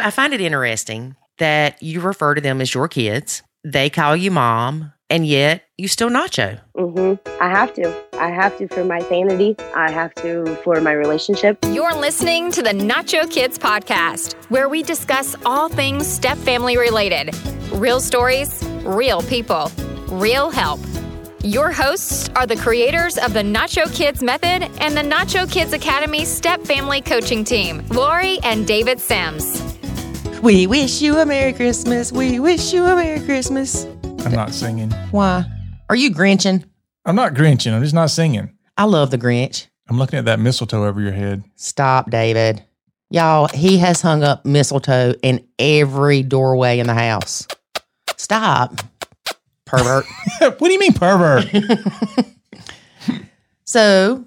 I find it interesting that you refer to them as your kids. They call you mom, and yet you still nacho. hmm I have to. I have to for my sanity. I have to for my relationship. You're listening to the Nacho Kids podcast, where we discuss all things step family related real stories, real people, real help. Your hosts are the creators of the Nacho Kids Method and the Nacho Kids Academy Step Family Coaching Team, Lori and David Sims. We wish you a Merry Christmas. We wish you a Merry Christmas. I'm not singing. Why? Are you Grinching? I'm not Grinching. I'm just not singing. I love the Grinch. I'm looking at that mistletoe over your head. Stop, David. Y'all, he has hung up mistletoe in every doorway in the house. Stop, pervert. what do you mean, pervert? so,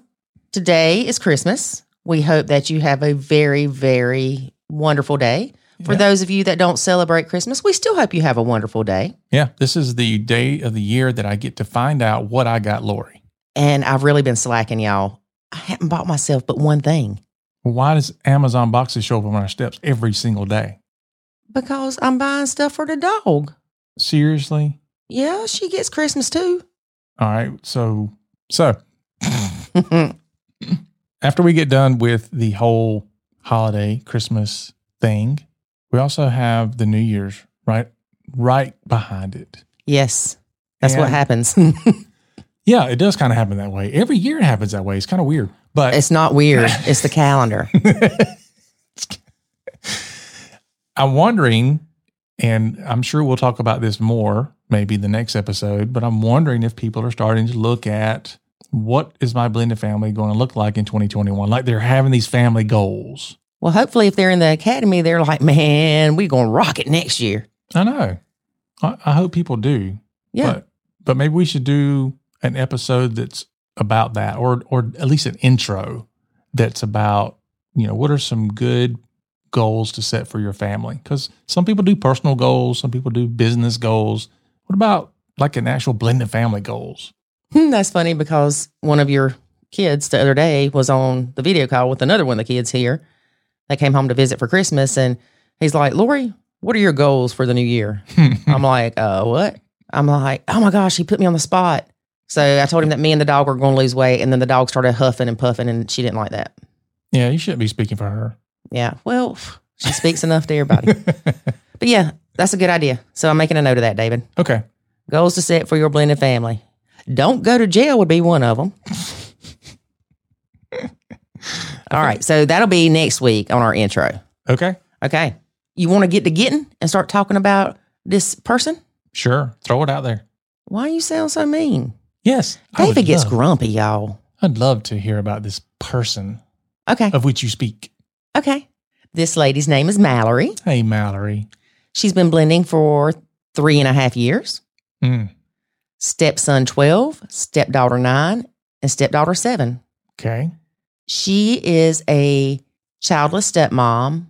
today is Christmas. We hope that you have a very, very wonderful day. For Yeah. those of you that don't celebrate Christmas, we still hope you have a wonderful day. yeah, this is the day of the year that I get to find out what I got Lori. And I've really been slacking, y'all. I haven't bought myself but one thing Why does Amazon boxes show up on our steps every single day? because I'm buying stuff for the dog. Seriously? Yeah, she gets Christmas too. All right. So, so after we get done with the whole holiday Christmas thing, we also have the New Year's right right behind it. yes, that's what happens. Yeah, it does kind of happen that way. Every year it happens that way. It's kind of weird. But it's not weird, it's the calendar. I'm wondering, and I'm sure we'll talk about this more maybe the next episode, but I'm wondering if people are starting to look at what is my blended family going to look like in 2021? Like they're having these family goals. Well, hopefully, if they're in the academy, they're like, man, we're going to rock it next year. I know. I, I hope people do. Yeah. But, but maybe we should do an episode that's about that or or at least an intro that's about, you know, what are some good goals to set for your family? Cuz some people do personal goals, some people do business goals. What about like an actual blended family goals? Hmm, That's funny because one of your kids the other day was on the video call with another one of the kids here. They came home to visit for Christmas and he's like, Lori, what are your goals for the new year? I'm like, uh, what? I'm like, oh my gosh, he put me on the spot. So I told him that me and the dog were going to lose weight. And then the dog started huffing and puffing and she didn't like that. yeah, you shouldn't be speaking for her. Yeah. Well, she speaks enough to everybody. But yeah, that's a good idea. So I'm making a note of that, David. okay. Goals to set for your blended family. Don't go to jail would be one of them. All right. So that'll be next week on our intro. Okay. Okay. You want to get to getting and start talking about this person? Sure. Throw it out there. Why you sound so mean? Yes. David gets love- grumpy, y'all. I'd love to hear about this person Okay. of which you speak. Okay. This lady's name is Mallory. Hey, Mallory. She's been blending for three and a half years. Mm, Stepson 12, stepdaughter 9, and stepdaughter 7. okay. She is a childless stepmom,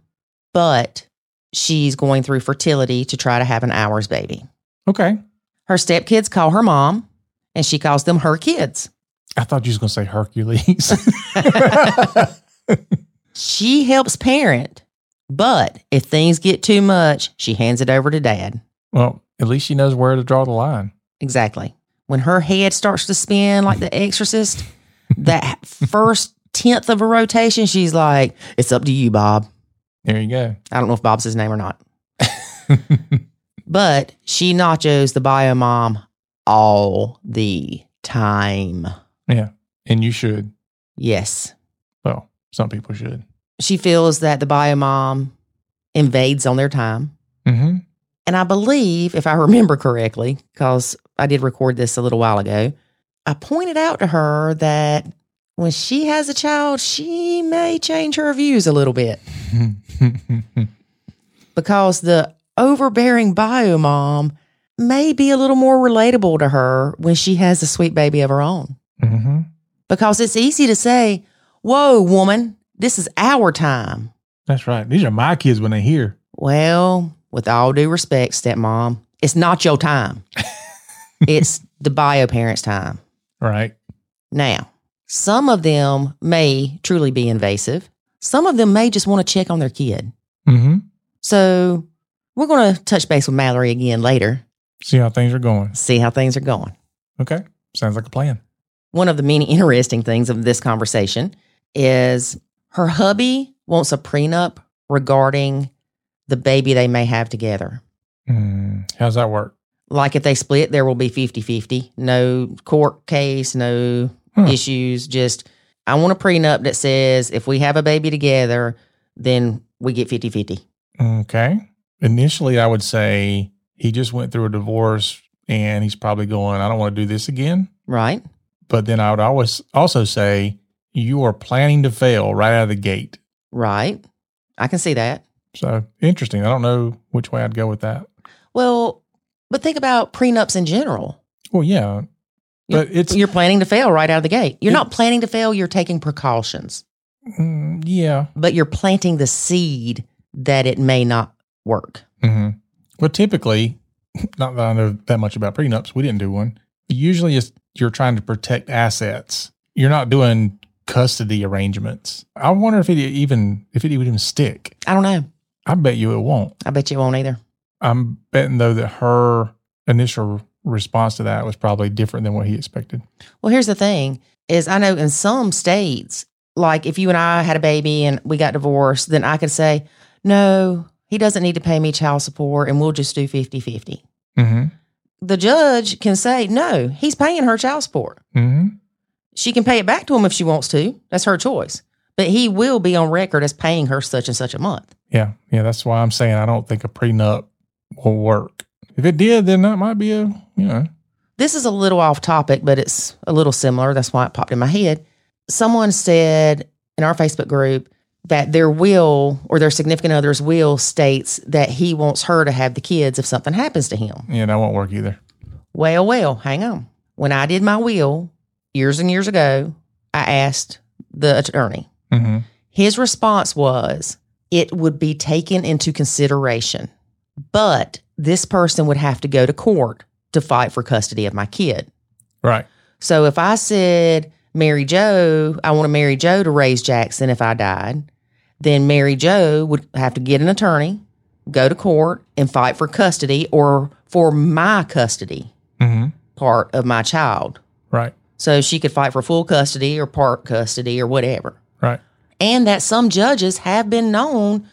but she's going through fertility to try to have an ours baby. Okay. Her stepkids call her mom, and she calls them her kids. I thought you was going to say Hercules. She helps parent, but if things get too much, she hands it over to dad. well, at least she knows where to draw the line. Exactly. When her head starts to spin like the exorcist, that first tenth of a rotation, she's like, It's up to you, Bob. There you go. I don't know if Bob's his name or not. But she nachos the bio mom all the time. yeah. And you should. Yes. Well, some people should. She feels that the bio mom invades on their time. Mm-hmm. And I believe, if I remember correctly, because I did record this a little while ago, I pointed out to her that when she has a child, she may change her views a little bit because the overbearing bio mom may be a little more relatable to her when she has a sweet baby of her own. mm-hmm. Because it's easy to say, Whoa, woman, this is our time. That's right. These are my kids when they hear. Well, with all due respect, stepmom, it's not your time. it's the bio parents' time. Right. Now, some of them may truly be invasive. Some of them may just want to check on their kid. Mm-hmm. So we're going to touch base with Mallory again later, See how things are going. see how things are going. Okay. Sounds like a plan. One of the many interesting things of this conversation is her hubby wants a prenup regarding the baby they may have together. Hmm. How's that work? Like if they split, there will be 50 50. No court case, no Hmm. issues. Just, I want a prenup that says if we have a baby together, then we get 50 50. Okay. Initially, I would say he just went through a divorce and he's probably going, I don't want to do this again. Right? But then I would always also say, you are planning to fail right out of the gate. Right. I can see that. So interesting. I don't know which way I'd go with that. Well, but think about prenups in general. Well, yeah, but it's You're planning to fail right out of the gate. You're It- not planning to fail, you're taking precautions, mm, yeah. but you're planting the seed that it may not work. hmm Well, typically, not that I know that much about prenups. We didn't do one. Usually, it's you're trying to protect assets. You're not doing custody arrangements. I wonder if it even if it would even stick. I don't know. I bet you it won't. I bet you won't either. I'm betting though that her initial response to that was probably different than what he expected. Well, here's the thing is I know in some states, like if you and I had a baby and we got divorced, then I could say, no, he doesn't need to pay me child support and we'll just do 50 50. Mm-hmm. The judge can say, no, he's paying her child support. Mm-hmm. She can pay it back to him if she wants to. That's her choice. But he will be on record as paying her such and such a month. Yeah, yeah. That's why I'm saying I don't think a prenup will work. If it did, then that might be a you know. This is a little off topic, but it's a little similar. That's why it popped in my head. Someone said in our Facebook group that their will or their significant other's will states that he wants her to have the kids if something happens to him. Yeah, that won't work either. Well, well, hang on. When I did my will years and years ago, I asked the attorney. Mm-hmm. His response was it would be taken into consideration, but this person would have to go to court to fight for custody of my kid. Right. So if I said, Mary Joe, I want to marry Joe to raise Jackson if I died, then Mary Joe would have to get an attorney, go to court, and fight for custody or for my custody Mm-hmm. part of my child. Right. So she could fight for full custody or part custody or whatever. Right. And that some judges have been known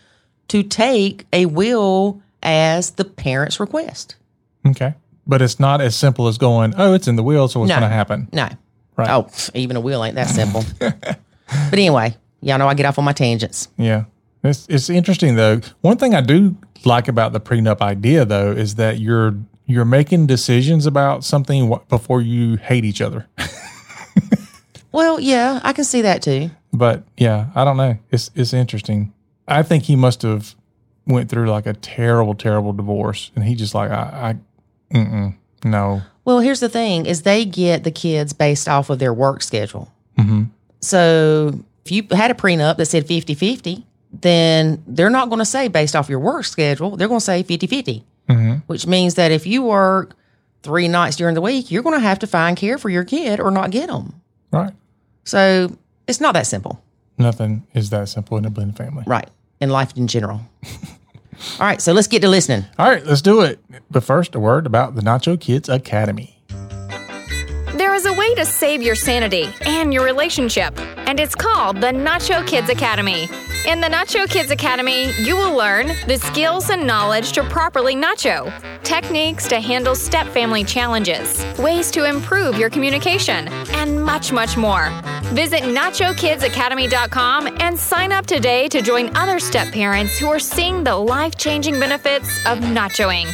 to take a will as the parent's request. Okay. But it's not as simple as going, oh, it's in the wheel, so what's No. going to happen? No. Right. Oh, even a wheel ain't that simple. but anyway, y'all know I get off on my tangents. Yeah. It's it's interesting though. One thing I do like about the prenup idea though is that you're you're making decisions about something before you hate each other. Well, yeah, I can see that too. But yeah, I don't know. It's it's interesting. I think he must have went through like a terrible, terrible divorce, and he just like I, I no. Well, here's the thing is they get the kids based off of their work schedule. Mm-hmm. So if you had a prenup that said 50-50, then they're not going to say based off your work schedule. They're going to say 50-50, Mm-hmm. which means that if you work three nights during the week, you're going to have to find care for your kid or not get them. Right. So it's not that simple. Nothing is that simple in a blended family. Right. In life in general. All right. So let's get to listening. All right, let's do it. But first, a word about the Nacho Kids Academy. There is a way to save your sanity and your relationship, and it's called the Nacho Kids Academy. In the Nacho Kids Academy, you will learn the skills and knowledge to properly nacho, techniques to handle step family challenges, ways to improve your communication, and much, much more. Visit NachoKidsAcademy.com and sign up today to join other step parents who are seeing the life changing benefits of nachoing.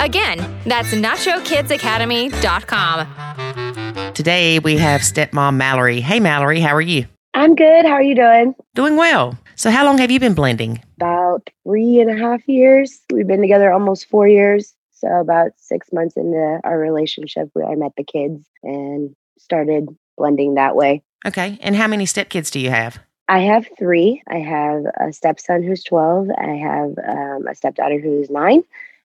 Again, that's NachoKidsAcademy.com. Today we have stepmom Mallory. Hey, Mallory. How are you? I'm good. How are you doing? Doing well. So how long have you been blending? About three and a half years. We've been together almost four years. So about six months into our relationship, I met the kids and started blending that way. Okay. And how many stepkids do you have? I have three. I have a stepson who's 12. I have um, a stepdaughter who's nine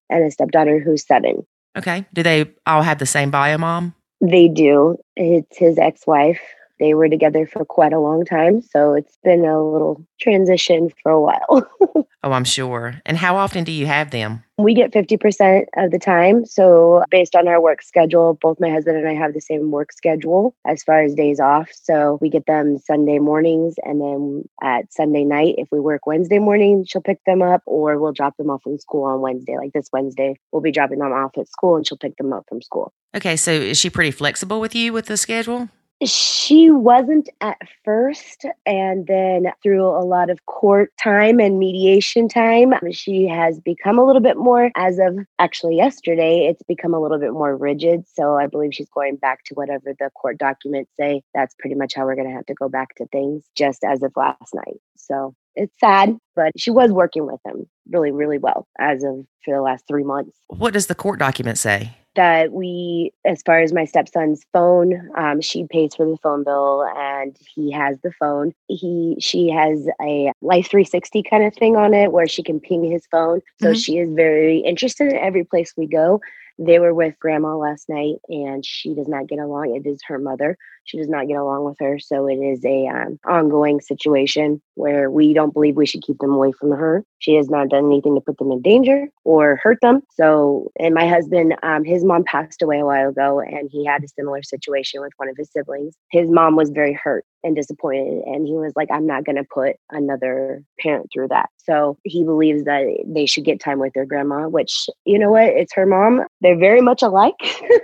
and a stepdaughter who's seven. Okay. Do they all have the same bio mom? They do. It's his ex wife. They were together for quite a long time. So it's been a little transition for a while. oh, I'm sure. And how often do you have them? We get 50% of the time. So, based on our work schedule, both my husband and I have the same work schedule as far as days off. So, we get them Sunday mornings and then at Sunday night, if we work Wednesday morning, she'll pick them up or we'll drop them off from school on Wednesday. Like this Wednesday, we'll be dropping them off at school and she'll pick them up from school. Okay. So, is she pretty flexible with you with the schedule? She wasn't at first, and then through a lot of court time and mediation time, she has become a little bit more. As of actually yesterday, it's become a little bit more rigid. So I believe she's going back to whatever the court documents say. That's pretty much how we're going to have to go back to things just as of last night. So it's sad, but she was working with him really, really well as of for the last three months. What does the court document say? That we, as far as my stepson's phone, um, she pays for the phone bill and he has the phone. He, she has a Life 360 kind of thing on it where she can ping his phone. So mm-hmm. she is very interested in every place we go. They were with grandma last night and she does not get along. It is her mother. She does not get along with her. So it is a um, ongoing situation where we don't believe we should keep them away from her. She has not done anything to put them in danger or hurt them. So, and my husband, um, his mom passed away a while ago and he had a similar situation with one of his siblings. His mom was very hurt and disappointed. And he was like, I'm not going to put another parent through that. So he believes that they should get time with their grandma, which, you know what, it's her mom. They're very much alike,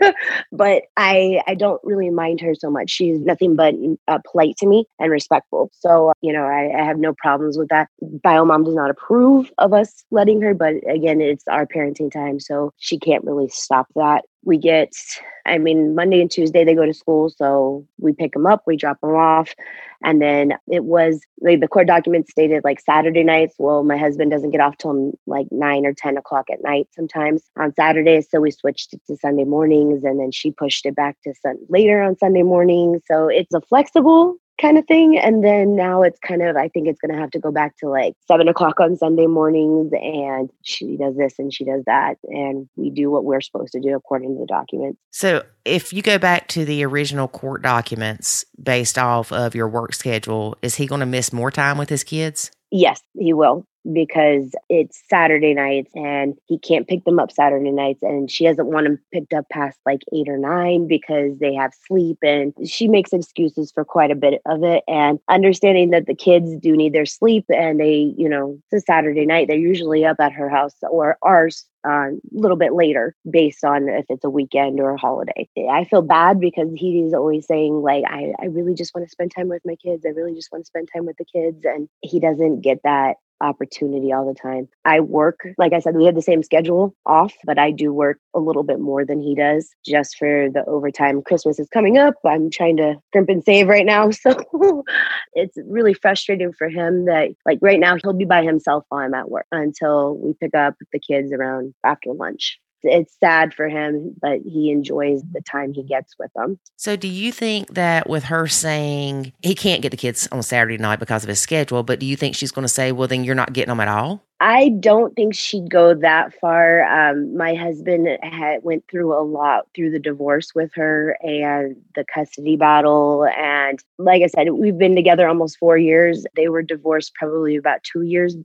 but I, I don't really mind her so much. She's nothing but uh, polite to me and respectful. So, you know, I, I have no problems with that. Bio mom does not approve of us letting her, but again, it's our parenting time. So she can't really stop that we get i mean monday and tuesday they go to school so we pick them up we drop them off and then it was like the court documents stated like saturday nights. Well my husband doesn't get off till like 9 or 10 o'clock at night sometimes on saturdays so we switched it to sunday mornings and then she pushed it back to sun- later on sunday morning. So it's a flexible kind of thing. And then now it's kind of, I think it's going to have to go back to like seven o'clock on Sunday mornings. And she does this and she does that. And we do what we're supposed to do according to the documents. So if you go back to the original court documents based off of your work schedule, is he going to miss more time with his kids? Yes, he will because it's Saturday nights and he can't pick them up Saturday nights. And she doesn't want them picked up past like eight or nine because they have sleep. And she makes excuses for quite a bit of it. And understanding that the kids do need their sleep and they, you know, it's a Saturday night, they're usually up at her house or ours a uh, little bit later based on if it's a weekend or a holiday. I feel bad because he's always saying like I, I really just want to spend time with my kids. I really just want to spend time with the kids and he doesn't get that opportunity all the time. I work, like I said, we have the same schedule off, but I do work a little bit more than he does just for the overtime. Christmas is coming up. I'm trying to crimp and save right now. So it's really frustrating for him that, like, right now, he'll be by himself while I'm at work until we pick up the kids around after lunch it's sad for him, but he enjoys the time he gets with them. So, do you think that with her saying he can't get the kids on Saturday night because of his schedule, but do you think she's going to say, well, then you're not getting them at all? I don't think she'd go that far. Um, my husband had went through a lot through the divorce with her and the custody battle. And like I said, we've been together almost four years. They were divorced probably about two years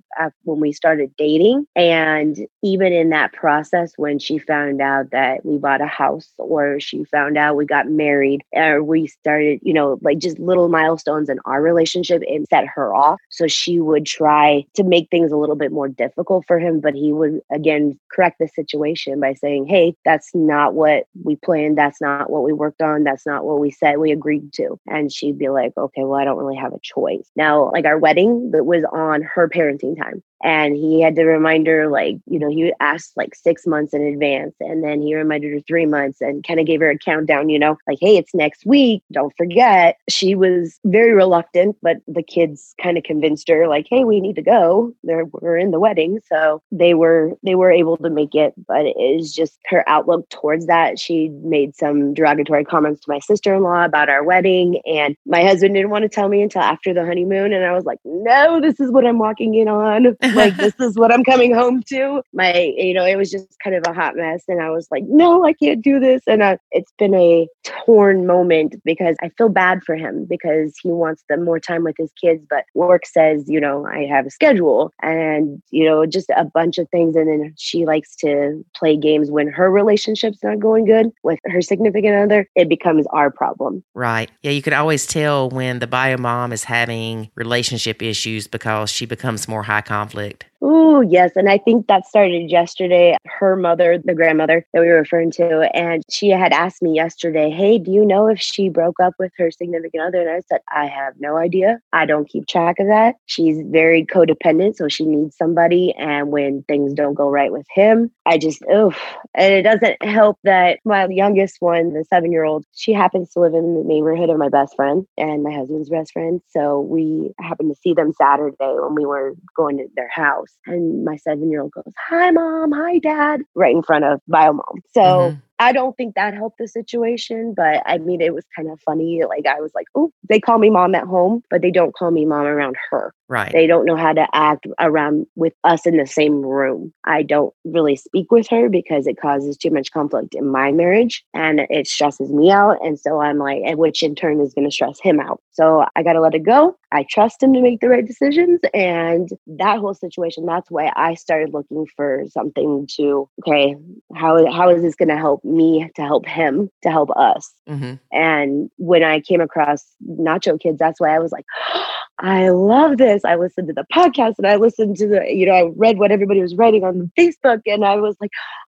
when we started dating. And even in that process, when she found out that we bought a house or she found out we got married or we started, you know, like just little milestones in our relationship, it set her off. So she would try to make things a little bit more more difficult for him, but he would again correct the situation by saying, Hey, that's not what we planned. That's not what we worked on. That's not what we said we agreed to. And she'd be like, Okay, well, I don't really have a choice. Now, like our wedding that was on her parenting time and he had to remind her like you know he asked like six months in advance and then he reminded her three months and kind of gave her a countdown you know like hey it's next week don't forget. She was very reluctant but the kids kind of convinced her like hey we need to go. There we're in the wedding. So they were they were able to make it but it is just her outlook towards that. She made some derogatory comments to my sister-in-law about our wedding and my husband didn't want to tell me until after the honeymoon and i was like no this is what i'm walking in on like this is what I'm coming home to. My, you know, it was just kind of a hot mess. And I was like, no, I can't do this. And uh, it's been a torn moment because I feel bad for him because he wants the more time with his kids, but work says, you know, I have a schedule and, you know, just a bunch of things. And then she likes to play games when her relationship's not going good with her significant other. It becomes our problem. Right. Yeah. You could always tell when the bio mom is having relationship issues because she becomes more high conflict conflict. Oh, yes. And I think that started yesterday. Her mother, the grandmother that we were referring to, and she had asked me yesterday, Hey, do you know if she broke up with her significant other? And I said, I have no idea. I don't keep track of that. She's very codependent, so she needs somebody. And when things don't go right with him, I just, oh, and it doesn't help that my youngest one, the seven year old, she happens to live in the neighborhood of my best friend and my husband's best friend. So we happened to see them Saturday when we were going to their house house. And my seven year old goes, Hi, mom. Hi, dad, right in front of bio mom. So mm-hmm. I don't think that helped the situation, but I mean, it was kind of funny. Like, I was like, oh, they call me mom at home, but they don't call me mom around her. Right. They don't know how to act around with us in the same room. I don't really speak with her because it causes too much conflict in my marriage and it stresses me out. And so I'm like, which in turn is going to stress him out. So I got to let it go. I trust him to make the right decisions. And that whole situation, that's why I started looking for something to, okay, how, how is this going to help me to help him to help us? Mm-hmm. And when I came across Nacho Kids, that's why I was like, I love this. I listened to the podcast and I listened to the, you know, I read what everybody was writing on Facebook and I was like,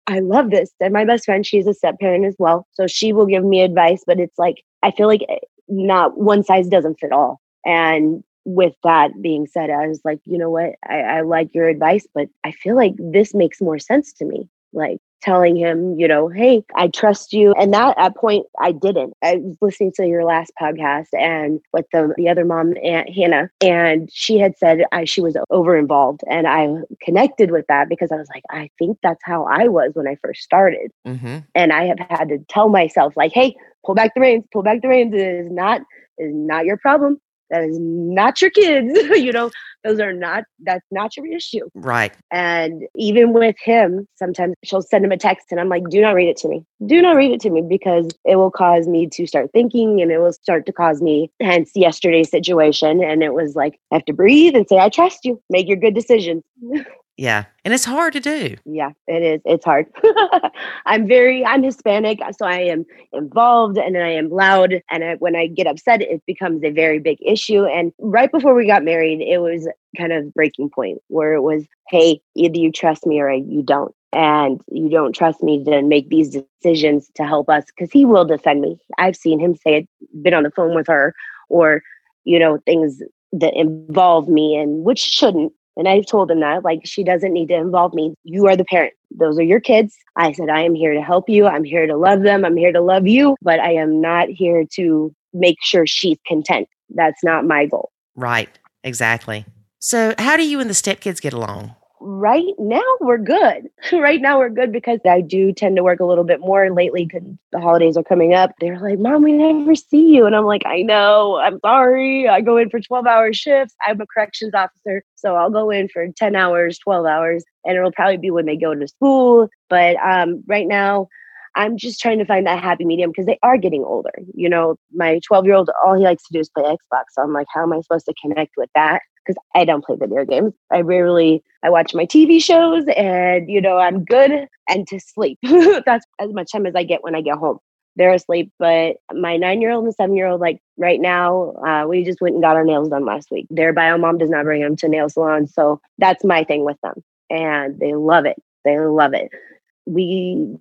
I love this. And my best friend, she's a step parent as well. So she will give me advice, but it's like, I feel like eh, not one size doesn't fit all. And with that being said, I was like, you know what? I, I like your advice, but I feel like this makes more sense to me. Like, telling him, you know, hey, I trust you. And that at point I didn't. I was listening to your last podcast and with the the other mom, Aunt Hannah, and she had said I, she was over involved, and I connected with that because I was like, I think that's how I was when I first started, mm-hmm. and I have had to tell myself like, hey, pull back the reins, pull back the reins. It is not is not your problem that is not your kids you know those are not that's not your issue. Right. And even with him sometimes she'll send him a text and i'm like do not read it to me. Do not read it to me because it will cause me to start thinking and it will start to cause me hence yesterday's situation. And it was like i have to breathe and say i trust you. Make your good decisions Yeah. And it's hard to do. Yeah, it is. It's hard. I'm very, I'm Hispanic. Uh, so I am involved and I am loud. And I, when I get upset, it becomes a very big issue. And right before we got married, it was kind of breaking point where it was, hey, either you trust me or you don't. And you don't trust me to make these decisions to help us because he will defend me. I've seen him say it, been on the phone with her or, you know, things that involve me and which shouldn't and I've told him that, like, she doesn't need to involve me. You are the parent. Those are your kids. I said, I am here to help you. I'm here to love them. I'm here to love you, but I am not here to make sure she's content. That's not my goal. Right. Exactly. So, how do you and the stepkids get along? Right now we're good. right now we're good because I do tend to work a little bit more lately because the holidays are coming up. They're like, Mom, we never see you. And I'm like, I know, I'm sorry. I go in for 12 hour shifts. I'm a corrections officer. So I'll go in for 10 hours, 12 hours, and it'll probably be when they go to school. But um, right now, I'm just trying to find that happy medium because they are getting older. You know, my 12 year old, all he likes to do is play Xbox. So I'm like, how am I supposed to connect with that? because I don't play video games. I rarely I watch my TV shows and you know I'm good and to sleep. That's as much time as I get when I get home. They're asleep, but my nine year old and seven year old, like right now, uh, we just went and got our nails done last week. Their bio mom does not bring them to nail salons, so that's my thing with them, and they love it. They love it. We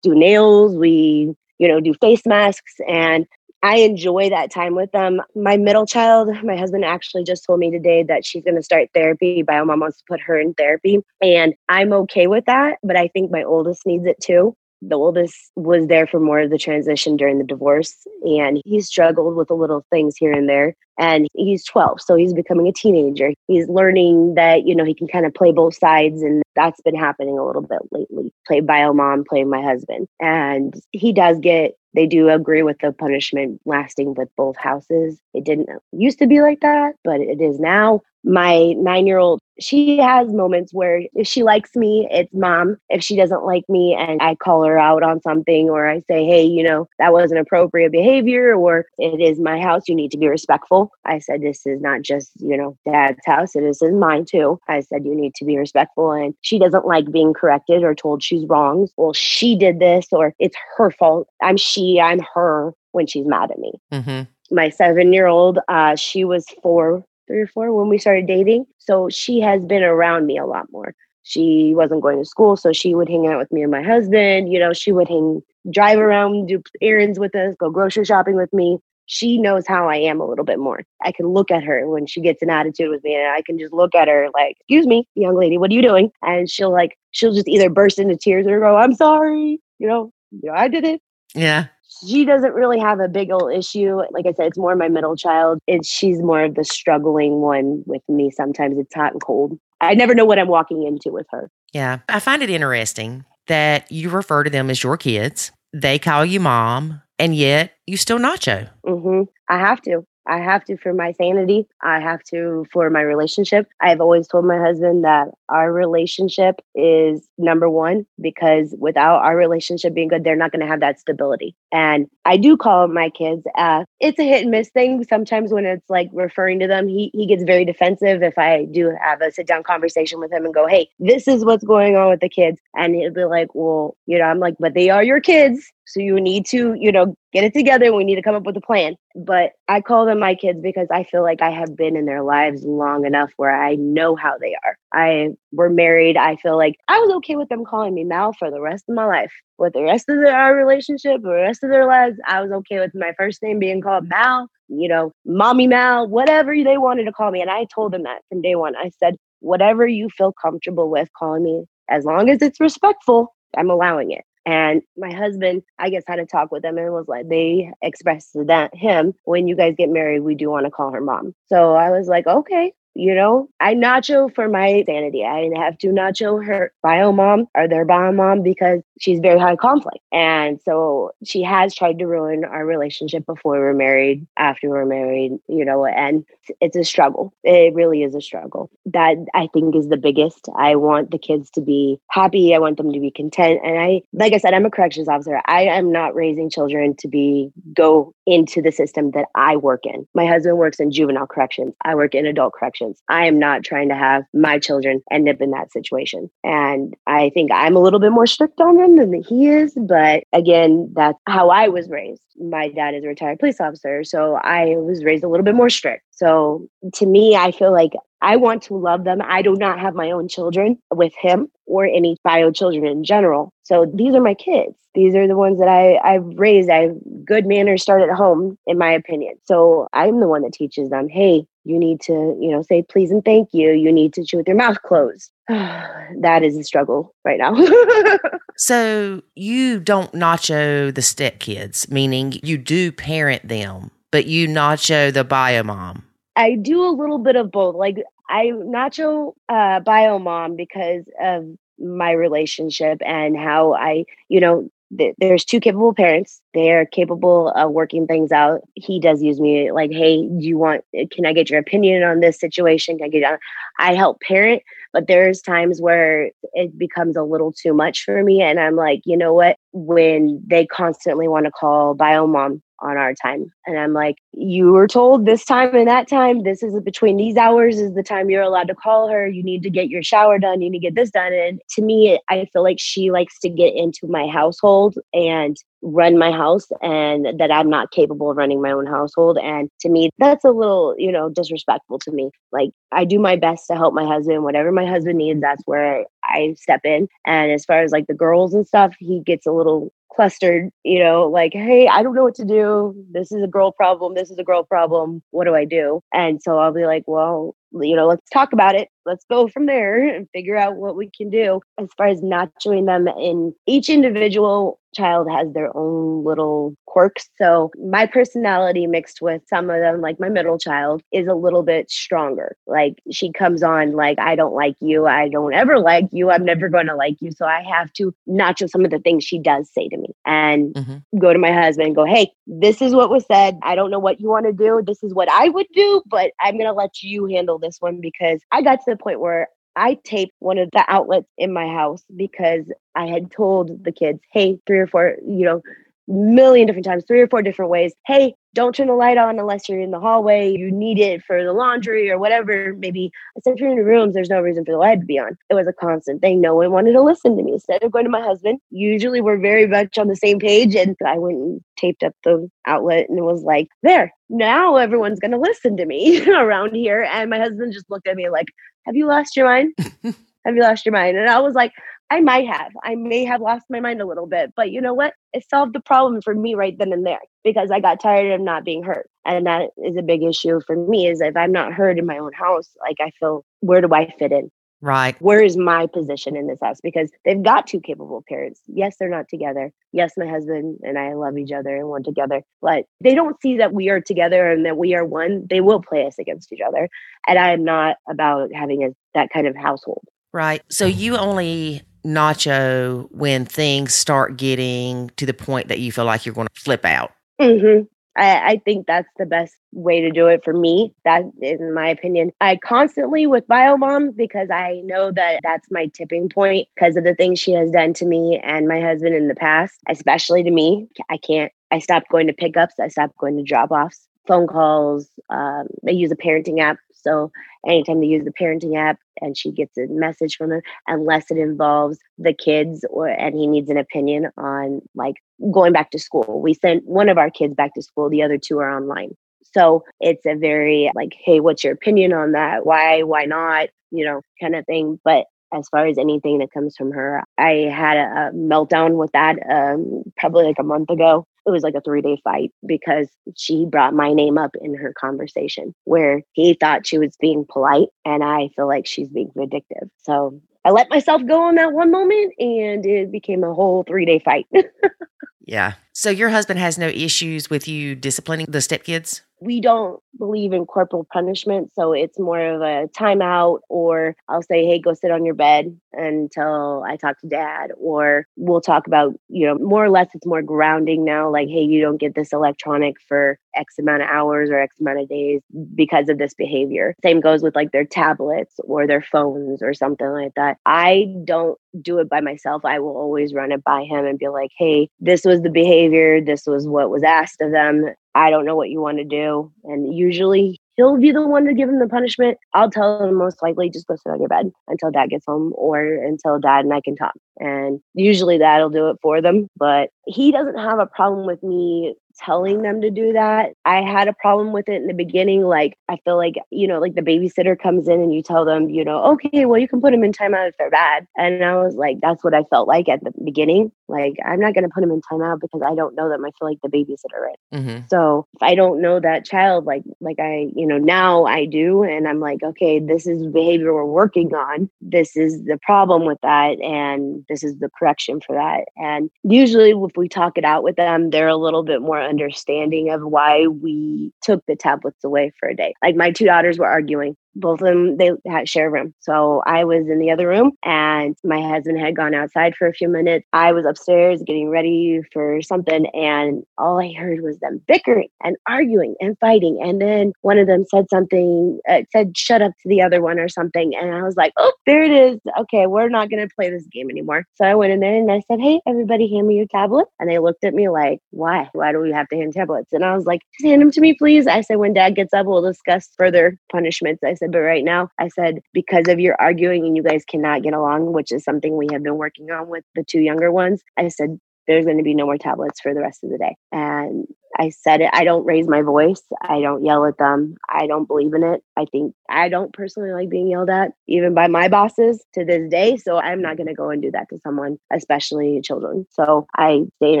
do nails. We you know do face masks and I enjoy that time with them. My middle child, my husband actually just told me today that she's going to start therapy. Bio mom wants to put her in therapy. And I'm okay with that. But I think my oldest needs it too. The oldest was there for more of the transition during the divorce. And he struggled with the little things here and there. And he's 12. So he's becoming a teenager. He's learning that, you know, he can kind of play both sides. And that's been happening a little bit lately. Play bio mom, play my husband. And he does get they do agree with the punishment lasting with both houses. It didn't used to be like that, but it is now my nine year old, she has moments where if she likes me, it's mom. If she doesn't like me and I call her out on something or I say, hey, you know, that wasn't appropriate behavior or it is my house, you need to be respectful. I said, this is not just, you know, dad's house, it is mine too. I said, you need to be respectful. And she doesn't like being corrected or told she's wrong. Well, she did this or it's her fault. I'm I'm her when she's mad at me. Mm-hmm. My seven year old, uh, she was four three or four when we started dating. So she has been around me a lot more. She wasn't going to school, so she would hang out with me and my husband. You know, she would hang, drive around, do errands with us, go grocery shopping with me. She knows how I am a little bit more. I can look at her when she gets an attitude with me, and I can just look at her like, "Excuse me, young lady, what are you doing?" And she'll like, she'll just either burst into tears or go, "I'm sorry," you know, you know, I did it. Yeah. She doesn't really have a big old issue. Like I said, it's more my middle child. It's she's more of the struggling one with me. Sometimes it's hot and cold. I never know what I'm walking into with her. Yeah. I find it interesting that you refer to them as your kids. They call you mom, and yet you still nacho. hmm I have to. I have to for my sanity. I have to for my relationship. I've always told my husband that our relationship is number one because without our relationship being good, they're not going to have that stability. And I do call my kids. Uh, it's a hit and miss thing. Sometimes when it's like referring to them, he he gets very defensive if I do have a sit down conversation with him and go, "Hey, this is what's going on with the kids," and he'll be like, "Well, you know," I'm like, "But they are your kids." So you need to, you know, get it together. We need to come up with a plan. But I call them my kids because I feel like I have been in their lives long enough where I know how they are. I were married. I feel like I was okay with them calling me Mal for the rest of my life. With the rest of their, our relationship, the rest of their lives, I was okay with my first name being called Mal, you know, mommy Mal, whatever they wanted to call me. And I told them that from day one. I said, whatever you feel comfortable with calling me, as long as it's respectful, I'm allowing it. And my husband, I guess, had a talk with them and was like, they expressed to that him, when you guys get married, we do want to call her mom. So I was like, okay, you know, I nacho for my sanity. I have to nacho her bio mom or their bio mom because she's very high conflict. And so she has tried to ruin our relationship before we were married, after we were married, you know, and it's a struggle. It really is a struggle. That I think is the biggest. I want the kids to be happy. I want them to be content. And I, like I said, I'm a corrections officer. I am not raising children to be go into the system that I work in. My husband works in juvenile corrections. I work in adult corrections. I am not trying to have my children end up in that situation. And I think I'm a little bit more strict on them than he is. But again, that's how I was raised. My dad is a retired police officer. So I was raised a little bit more strict. So to me, I feel like I want to love them. I do not have my own children with him or any bio children in general. So these are my kids. These are the ones that I, I've raised. I good manners start at home, in my opinion. So I'm the one that teaches them, hey, you need to, you know, say please and thank you. You need to chew with your mouth closed. that is a struggle right now. So you don't nacho the step kids, meaning you do parent them, but you nacho the bio mom. I do a little bit of both. Like I nacho uh, bio mom because of my relationship and how I, you know, th- there's two capable parents. They're capable of working things out. He does use me like, hey, do you want? Can I get your opinion on this situation? Can I get? On? I help parent, but there's times where it becomes a little too much for me, and I'm like, you know what? When they constantly want to call bio mom on our time. And I'm like, you were told this time and that time, this is between these hours is the time you're allowed to call her. You need to get your shower done. You need to get this done. And to me, I feel like she likes to get into my household and run my house and that I'm not capable of running my own household. And to me, that's a little, you know, disrespectful to me. Like I do my best to help my husband. Whatever my husband needs, that's where I step in. And as far as like the girls and stuff, he gets a little clustered, you know, like, hey, I don't know what to do. This is a girl problem. This is a girl problem. What do I do? And so I'll be like, well, you know, let's talk about it. Let's go from there and figure out what we can do. As far as nachoing them in each individual child has their own little quirks. So my personality mixed with some of them, like my middle child, is a little bit stronger. Like she comes on like, I don't like you. I don't ever like you. I'm never going to like you. So I have to nacho some of the things she does say to me and mm-hmm. go to my husband and go, Hey, this is what was said. I don't know what you want to do. This is what I would do, but I'm going to let you handle this one because I got to the point where I taped one of the outlets in my house because I had told the kids, hey, three or four, you know, million different times, three or four different ways. Hey, don't turn the light on unless you're in the hallway. You need it for the laundry or whatever. Maybe I said, you're in the rooms, there's no reason for the light to be on. It was a constant thing. No one wanted to listen to me. Instead of going to my husband, usually we're very much on the same page. And I went and taped up the outlet and it was like, there, now everyone's going to listen to me around here. And my husband just looked at me like, have you lost your mind? have you lost your mind? And I was like, I might have. I may have lost my mind a little bit, but you know what? It solved the problem for me right then and there because I got tired of not being heard. And that is a big issue for me is if I'm not heard in my own house, like I feel where do I fit in? Right. Where is my position in this house? Because they've got two capable parents. Yes, they're not together. Yes, my husband and I love each other and want together, but they don't see that we are together and that we are one. They will play us against each other. And I am not about having a, that kind of household. Right. So you only nacho when things start getting to the point that you feel like you're going to flip out. Mm-hmm. I, I, think that's the best way to do it for me. That is my opinion, I constantly with BioMom because I know that that's my tipping point because of the things she has done to me and my husband in the past, especially to me. I can't. I stopped going to pickups. I stopped going to drop offs phone calls. Um, they use a parenting app. So anytime they use the parenting app and she gets a message from them, unless it involves the kids or and he needs an opinion on like going back to school. We sent one of our kids back to school, the other two are online. So it's a very like, hey, what's your opinion on that? Why, why not? You know, kind of thing. But as far as anything that comes from her, I had a, meltdown with that um, probably like a month ago it was like a three day fight because she brought my name up in her conversation where he thought she was being polite and I feel like she's being vindictive. So I let myself go on that one moment and it became a whole three day fight. yeah. So your husband has no issues with you disciplining the stepkids? We don't believe in corporal punishment. So it's more of a timeout, or I'll say, hey, go sit on your bed until I talk to dad. Or we'll talk about, you know, more or less it's more grounding now, like, hey, you don't get this electronic for X amount of hours or X amount of days because of this behavior. Same goes with like their tablets or their phones or something like that. I don't do it by myself. I will always run it by him and be like, hey, this was the behavior. This was what was asked of them. I don't know what you want to do. And usually he'll be the one to give him the punishment. I'll tell him most likely just go sit on your bed until dad gets home or until dad and I can talk. And usually that'll do it for them. But he doesn't have a problem with me telling them to do that. I had a problem with it in the beginning. Like, I feel like, you know, like the babysitter comes in and you tell them, you know, okay, well, you can put them in timeout if they're bad. And I was like, that's what I felt like at the beginning. Like, I'm not going to put them in timeout because I don't know them. I feel like the babysitter is. Mm-hmm. So if I don't know that child, like, like I, you know, now I do. And I'm like, okay, this is behavior we're working on. This is the problem with that. And this is the correction for that. And usually if we talk it out with them, they're a little bit more understanding of why we took the tablets away for a day. Like my two daughters were arguing both of them they had share a room. So i was in the other room and my husband had gone outside for a few minutes. I was upstairs getting ready for something and all i heard was them bickering and arguing and fighting. And then one of them said something uh, said shut up to the other one or something. And i was like oh there it is. Okay we're not going to play this game anymore. So i went in there and i said hey everybody hand me your tablet and they looked at me like why? Why do we have to hand tablets? And i was like just hand them to me please. I said when dad gets up we'll discuss further punishments. I said, but right now, I said, because of your arguing and you guys cannot get along, which is something we have been working on with the two younger ones, I said, there's going to be no more tablets for the rest of the day. And I said it. I don't raise my voice. I don't yell at them. I don't believe in it. I think I don't personally like being yelled at, even by my bosses to this day. So I'm not going to go and do that to someone, especially children. So I stay in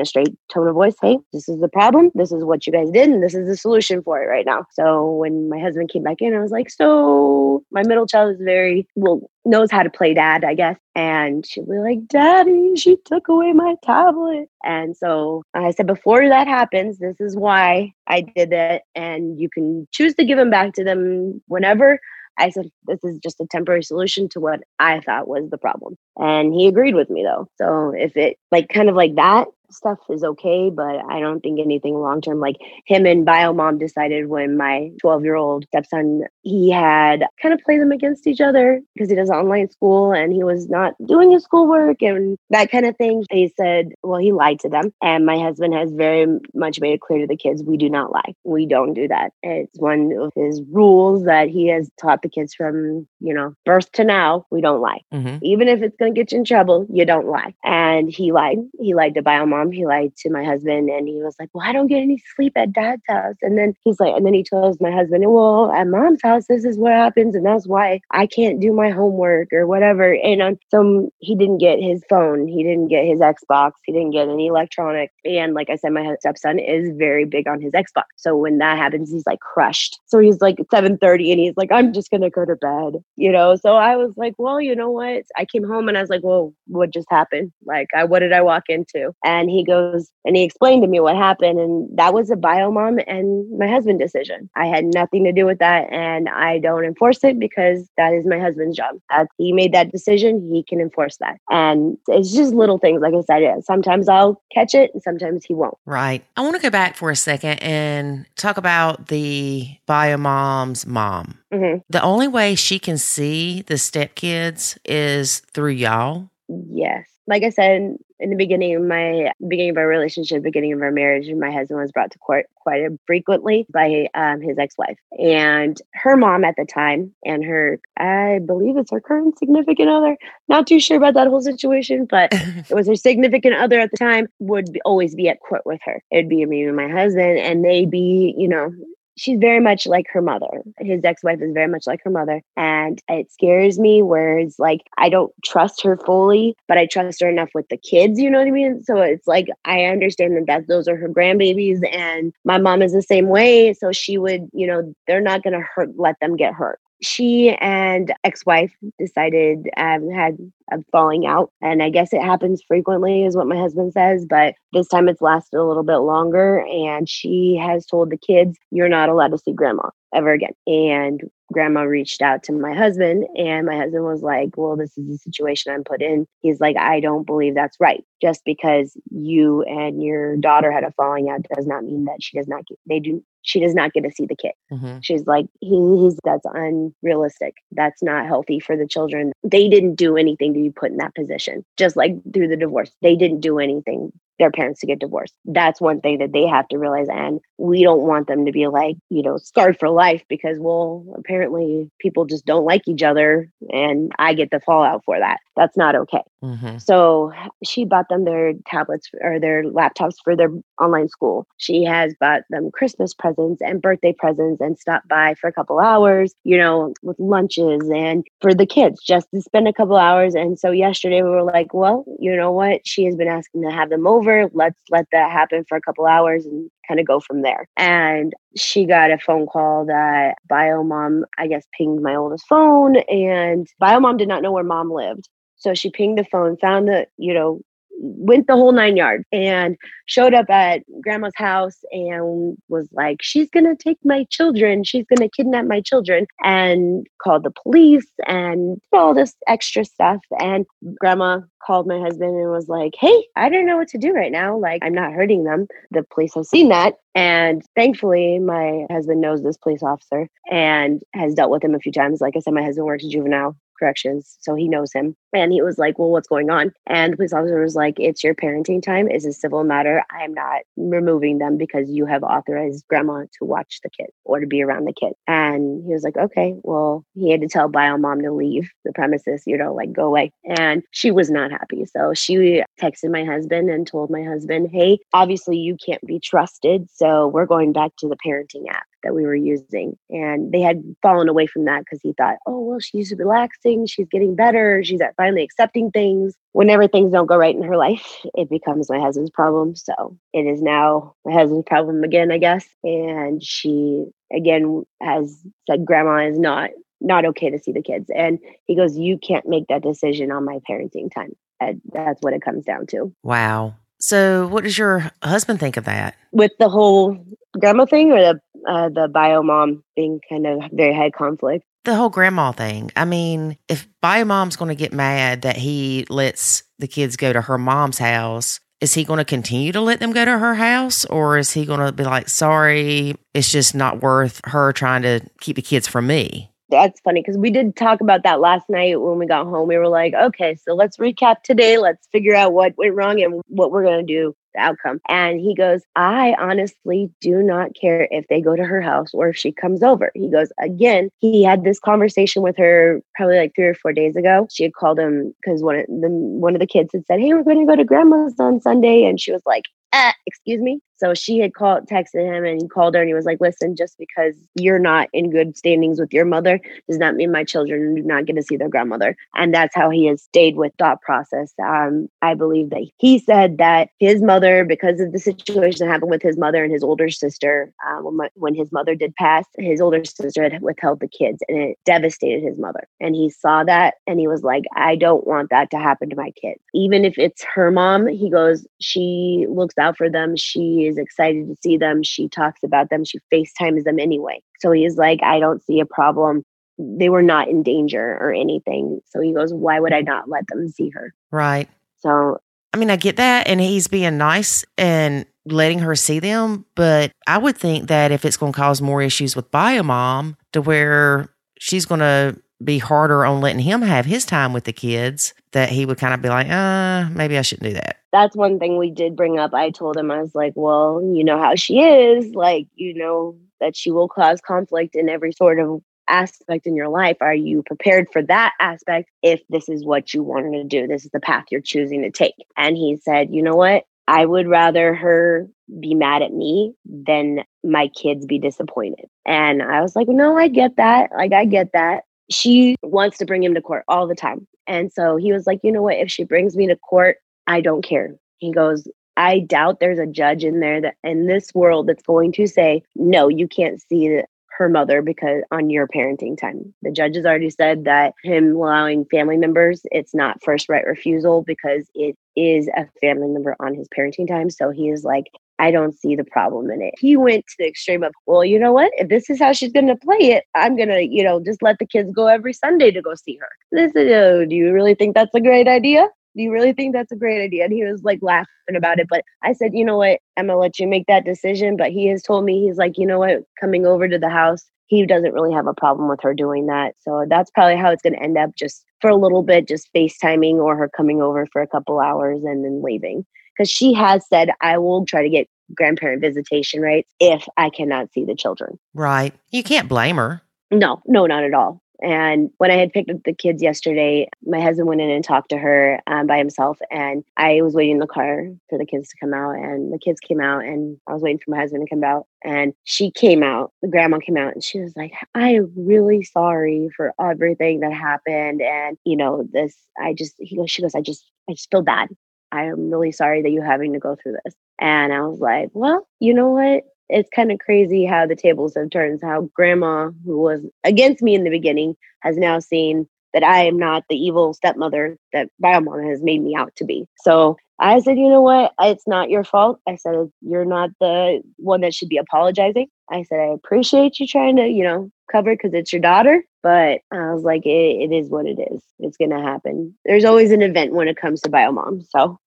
a straight tone of voice, hey, this is the problem. This is what you guys did, and this is the solution for it right now. So when my husband came back in, I was like, so my middle child is very, well, knows how to play dad, I guess. And she'll be like, Daddy, she took away my tablet. And so I said, before that happens, this is why I did it. And you can choose to give them back to them whenever. I said, this is just a temporary solution to what I thought was the problem. And he agreed with me though. So if it like kind of like that, stuff is okay, but I don't think anything long term. Like him and Biomom decided when my 12 year old stepson, he had kind of played them against each other because he does online school and he was not doing his schoolwork and that kind of thing. They said, well, he lied to them. And my husband has very much made it clear to the kids, we do not lie. We don't do that. It's one of his rules that he has taught the kids from, you know, birth to now. We don't lie. Mm-hmm. Even if it's going to get you in trouble, you don't lie. And he lied. He lied to Biomom mom, he lied to my husband and he was like, Well, I don't get any sleep at dad's house. And then he's like, and then he tells my husband, Well, at mom's house, this is what happens. And that's why I can't do my homework or whatever. And on some, he didn't get his phone, he didn't get his Xbox, he didn't get any electronic. And like I said, my stepson is very big on his Xbox. So when that happens, he's like crushed. So he's like 7:30 and he's like, I'm just gonna go to bed, you know. So I was like, Well, you know what? I came home and I was like, Well, what just happened? Like I what did I walk into? And and he goes and he explained to me what happened. And that was a bio mom and my husband decision. I had nothing to do with that. And I don't enforce it because that is my husband's job. As he made that decision, he can enforce that. And it's just little things. Like I said, sometimes I'll catch it and sometimes he won't. Right. I want to go back for a second and talk about the bio mom's mom. Mm-hmm. The only way she can see the stepkids is through y'all. Yes like I said in the beginning of my beginning of our relationship, beginning of our marriage, my husband was brought to court quite frequently by um, his ex-wife and her mom at the time, and her I believe it's her current significant other. Not too sure about that whole situation, but it was her significant other at the time would be, always be at court with her. It'd be me and my husband, and they'd be you know she's very much like her mother. His ex-wife is very much like her mother. And it scares me where it's like I don't trust her fully, but I trust her enough with the kids, you know what I mean? So it's like I understand that, that those are her grandbabies and my mom is the same way. So she would, you know, they're not gonna hurt let them get hurt she and ex-wife decided um, had a falling out and i guess it happens frequently is what my husband says but this time it's lasted a little bit longer and she has told the kids you're not allowed to see grandma ever again. And grandma reached out to my husband and my husband was like well this is the situation i'm put in. He's like i don't believe that's right. Just because you and your daughter had a falling out does not mean that she does not get they do she does not get to see the kid. Mm-hmm. She's like, he's that's unrealistic. That's not healthy for the children. They didn't do anything to be put in that position. Just like through the divorce, they didn't do anything their parents to get divorced. That's one thing that they have to realize. And we don't want them to be like, you know, scarred for life because, well, apparently people just don't like each other and I get the fallout for that. That's not okay. Mm-hmm. So she bought them their tablets or their laptops for their online school. She has bought them Christmas presents and birthday presents and stopped by for a couple hours, you know, with lunches and for the kids just to spend a couple hours. And so yesterday we were like, well, you know what? She has been asking to have them over. Let's let that happen for a couple hours and kind of go from there. And she got a phone call that Bio Mom, I guess, pinged my oldest phone, and Bio Mom did not know where mom lived. So she pinged the phone, found the, you know, went the whole nine yards and showed up at grandma's house and was like, She's gonna take my children, she's gonna kidnap my children, and called the police and all this extra stuff. And grandma called my husband and was like, Hey, I don't know what to do right now. Like, I'm not hurting them. The police have seen that. And thankfully, my husband knows this police officer and has dealt with him a few times. Like I said, my husband works juvenile corrections, so he knows him. And he was like, Well, what's going on? And police officer was like, It's your parenting time. It's a civil matter. I am not removing them because you have authorized grandma to watch the kid or to be around the kid. And he was like, Okay, well, he had to tell bio mom to leave the premises, you know, like go away. And she was not happy. So she texted my husband and told my husband, Hey, obviously you can't be trusted. So we're going back to the parenting app. That we were using. And they had fallen away from that because he thought, oh, well, she's relaxing, she's getting better, she's finally accepting things. Whenever things don't go right in her life, it becomes my husband's problem. So it is now my husband's problem again, I guess. And she again has said grandma is not not okay to see the kids. And he goes, You can't make that decision on my parenting time. And that's what it comes down to. Wow. So, what does your husband think of that? With the whole grandma thing or the uh, the bio mom being kind of very high conflict? The whole grandma thing. I mean, if bio mom's going to get mad that he lets the kids go to her mom's house, is he going to continue to let them go to her house or is he going to be like, sorry, it's just not worth her trying to keep the kids from me? that's funny because we did talk about that last night when we got home. We were like, okay, so let's recap today. Let's figure out what went wrong and what we're going to do the outcome. And he goes, I honestly do not care if they go to her house or if she comes over. He goes, again, he had this conversation with her probably like three or four days ago. She had called him because one of the one of the kids had said, Hey, we're going to go to grandma's on Sunday. And she was like, uh, excuse me. So she had called, texted him, and he called her and he was like, Listen, just because you're not in good standings with your mother does not mean my children do not get to see their grandmother. And that's how he has stayed with thought process. Um, I believe that he said that his mother, because of the situation that happened with his mother and his older sister, uh, when, my, when his mother did pass, his older sister had withheld the kids and it devastated his mother. And he saw that and he was like, I don't want that to happen to my kids. Even if it's her mom, he goes, she looks out for them. She is excited to see them. She talks about them. She FaceTimes them anyway. So he's like, I don't see a problem. They were not in danger or anything. So he goes, Why would I not let them see her? Right. So, I mean, I get that. And he's being nice and letting her see them. But I would think that if it's going to cause more issues with bio mom to where she's going to be harder on letting him have his time with the kids, that he would kind of be like, uh, maybe I shouldn't do that. That's one thing we did bring up. I told him, I was like, well, you know how she is. Like, you know, that she will cause conflict in every sort of aspect in your life. Are you prepared for that aspect if this is what you wanted to do? This is the path you're choosing to take. And he said, you know what? I would rather her be mad at me than my kids be disappointed. And I was like, no, I get that. Like, I get that she wants to bring him to court all the time. And so he was like, you know what? If she brings me to court, I don't care. He goes, I doubt there's a judge in there that in this world that's going to say, no, you can't see her mother because on your parenting time. The judge has already said that him allowing family members, it's not first right refusal because it is a family member on his parenting time. So he is like, I don't see the problem in it. He went to the extreme of, well, you know what? If this is how she's going to play it, I'm going to, you know, just let the kids go every Sunday to go see her. And I said, oh, do you really think that's a great idea? Do you really think that's a great idea? And he was like laughing about it. But I said, you know what? I'm going to let you make that decision. But he has told me, he's like, you know what? Coming over to the house, he doesn't really have a problem with her doing that. So that's probably how it's going to end up just for a little bit, just FaceTiming or her coming over for a couple hours and then leaving because she has said, I will try to get grandparent visitation rights if I cannot see the children. Right. You can't blame her. No, no, not at all. And when I had picked up the kids yesterday, my husband went in and talked to her um, by himself. And I was waiting in the car for the kids to come out. And the kids came out, and I was waiting for my husband to come out. And she came out, the grandma came out, and she was like, I am really sorry for everything that happened. And, you know, this, I just, he goes, she goes, I just, I just feel bad. I am really sorry that you're having to go through this. And I was like, well, you know what? It's kind of crazy how the tables have turned. How grandma, who was against me in the beginning, has now seen that I am not the evil stepmother that Biomama has made me out to be. So I said, you know what? It's not your fault. I said, you're not the one that should be apologizing. I said, I appreciate you trying to, you know, cover because it's your daughter. But I was like, it, it is what it is. It's going to happen. There's always an event when it comes to biomom. So,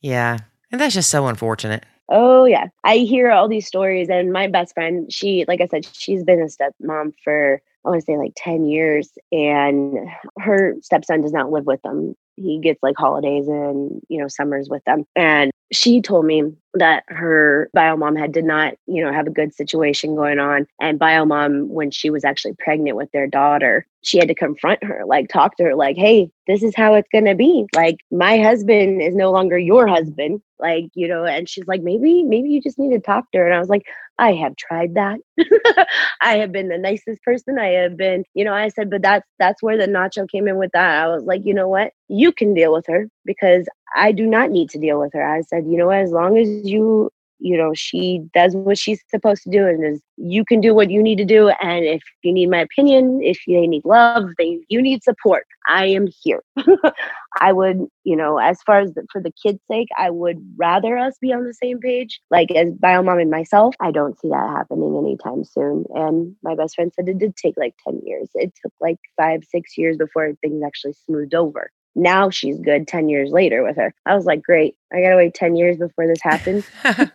yeah. And that's just so unfortunate. Oh, yeah. I hear all these stories. And my best friend, she, like I said, she's been a stepmom for, I want to say like 10 years. And her stepson does not live with them he gets like holidays and you know summers with them. And she told me that her bio mom had did not you know have a good situation going on. And bio mom when she was actually pregnant with their daughter she had to confront her like talk to her like hey this is how it's going to be. Like my husband is no longer your husband. Like you know and she's like maybe maybe you just need to talk to her. And i was like i have tried that. I have been the nicest person. I have been you know i said but that's that's where the nacho came in with that. I was like you know what you can deal with her because i do not need to deal with her. I said you know as long as you you know she does what she's supposed to do and is you can do what you need to do. And if you need my opinion if they need love they you need support i am here. I would you know as far as the, for the kids sake i would rather us be on the same page. Like as bio mom and myself i don't see that happening anytime soon. And my best friend said it did take like 10 years. It took like five six years before things actually smoothed over now she's good 10 years later with her. I was like, great. I got to wait 10 years before this happens.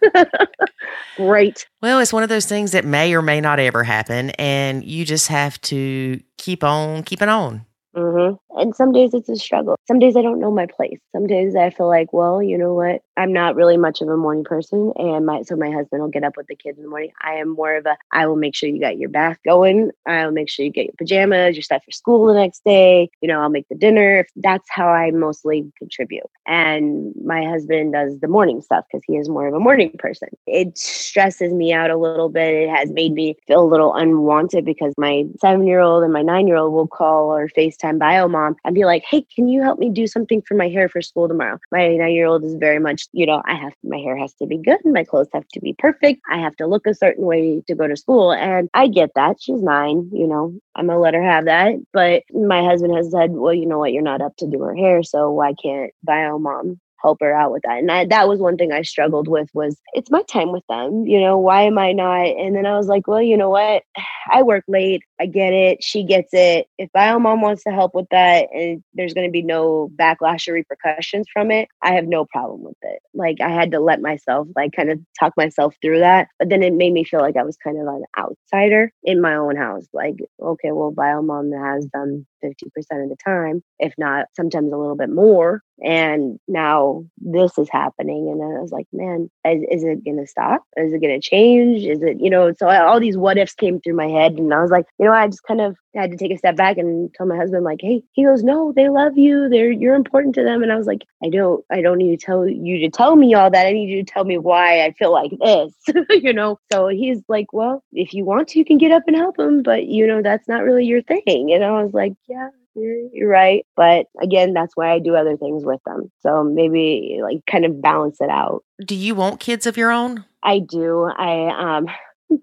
great. Well, it's one of those things that may or may not ever happen. And you just have to keep on keeping on. Mm-hmm. And some days it's a struggle. Some days I don't know my place. Some days I feel like, well, you know what? I'm not really much of a morning person. And my so my husband will get up with the kids in the morning. I am more of a I will make sure you got your bath going. I'll make sure you get your pajamas, your stuff for school the next day. You know, I'll make the dinner. That's how I mostly contribute. And my husband does the morning stuff because he is more of a morning person. It stresses me out a little bit. It has made me feel a little unwanted because my seven year old and my nine year old will call or FaceTime bio mom mom and be like, hey, can you help me do something for my hair for school tomorrow? My nine year old is very much, you know, I have my hair has to be good, my clothes have to be perfect, I have to look a certain way to go to school. And I get that. She's nine, you know, I'm gonna let her have that. But my husband has said, well, you know what, you're not up to do her hair, so why can't bio mom help her out with that. And I, that was one thing I struggled with was it's my time with them. You know, why am I not? And then I was like, well, you know what? I work late. I get it. She gets it. If bio mom wants to help with that and there's going to be no backlash or repercussions from it, I have no problem with it. Like I had to let myself like kind of talk myself through that. But then it made me feel like I was kind of an outsider in my own house. Like, okay, well, bio mom has them 50% of the time, if not sometimes a little bit more. And now this is happening. And I was like, man, is, is it to stop? Is it to change? Is it, you know, so all these what ifs came through my head. And I was like, you know, I just kind of had to take a step back and tell my husband, like, hey, he goes, no, they love you. They're, you're important to them. And I was like, I don't, I don't need to tell you to tell me all that. I need you to tell me why I feel like this, you know? So he's like, well, if you want to, you can get up and help him, but you know, that's not really your thing. And I was like, yeah, you're right. But again, that's why I do other things with them. So maybe like kind of balance it out. Do you want kids of your own? I do. I um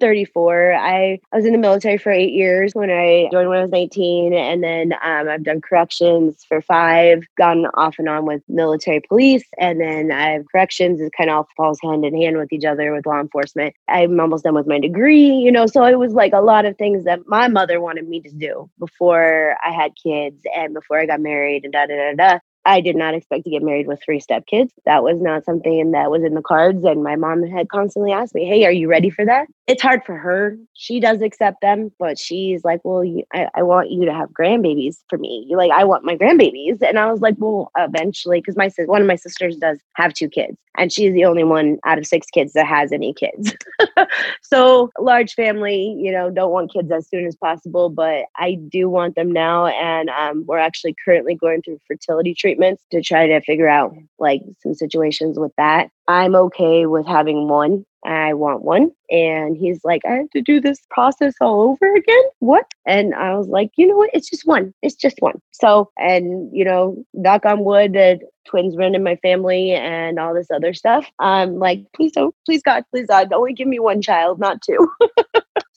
34. I, I was in the military for eight years when I joined when I was 19. And then um, I've done corrections for five, gone off and on with military police. And then I have corrections is kind of all falls hand in hand with each other with law enforcement. I'm almost done with my degree, you know, so it was like a lot of things that my mother wanted me to do before I had kids and before I got married and da da da da. I did not expect to get married with three stepkids. That was not something that was in the cards. And my mom had constantly asked me, Hey, are you ready for that? It's hard for her. She does accept them, but she's like, Well, you, I, I want you to have grandbabies for me. You like, I want my grandbabies. And I was like, Well, eventually, because my one of my sisters does have two kids, and she's the only one out of six kids that has any kids. so, large family, you know, don't want kids as soon as possible, but I do want them now. And um, we're actually currently going through fertility treatments to try to figure out like some situations with that. I'm okay with having one. I want one. And he's like, I have to do this process all over again. What? And I was like, you know what? It's just one. It's just one. So, and, you know, knock on wood that twins run in my family and all this other stuff. I'm like, please don't, please God, please God, only give me one child, not two.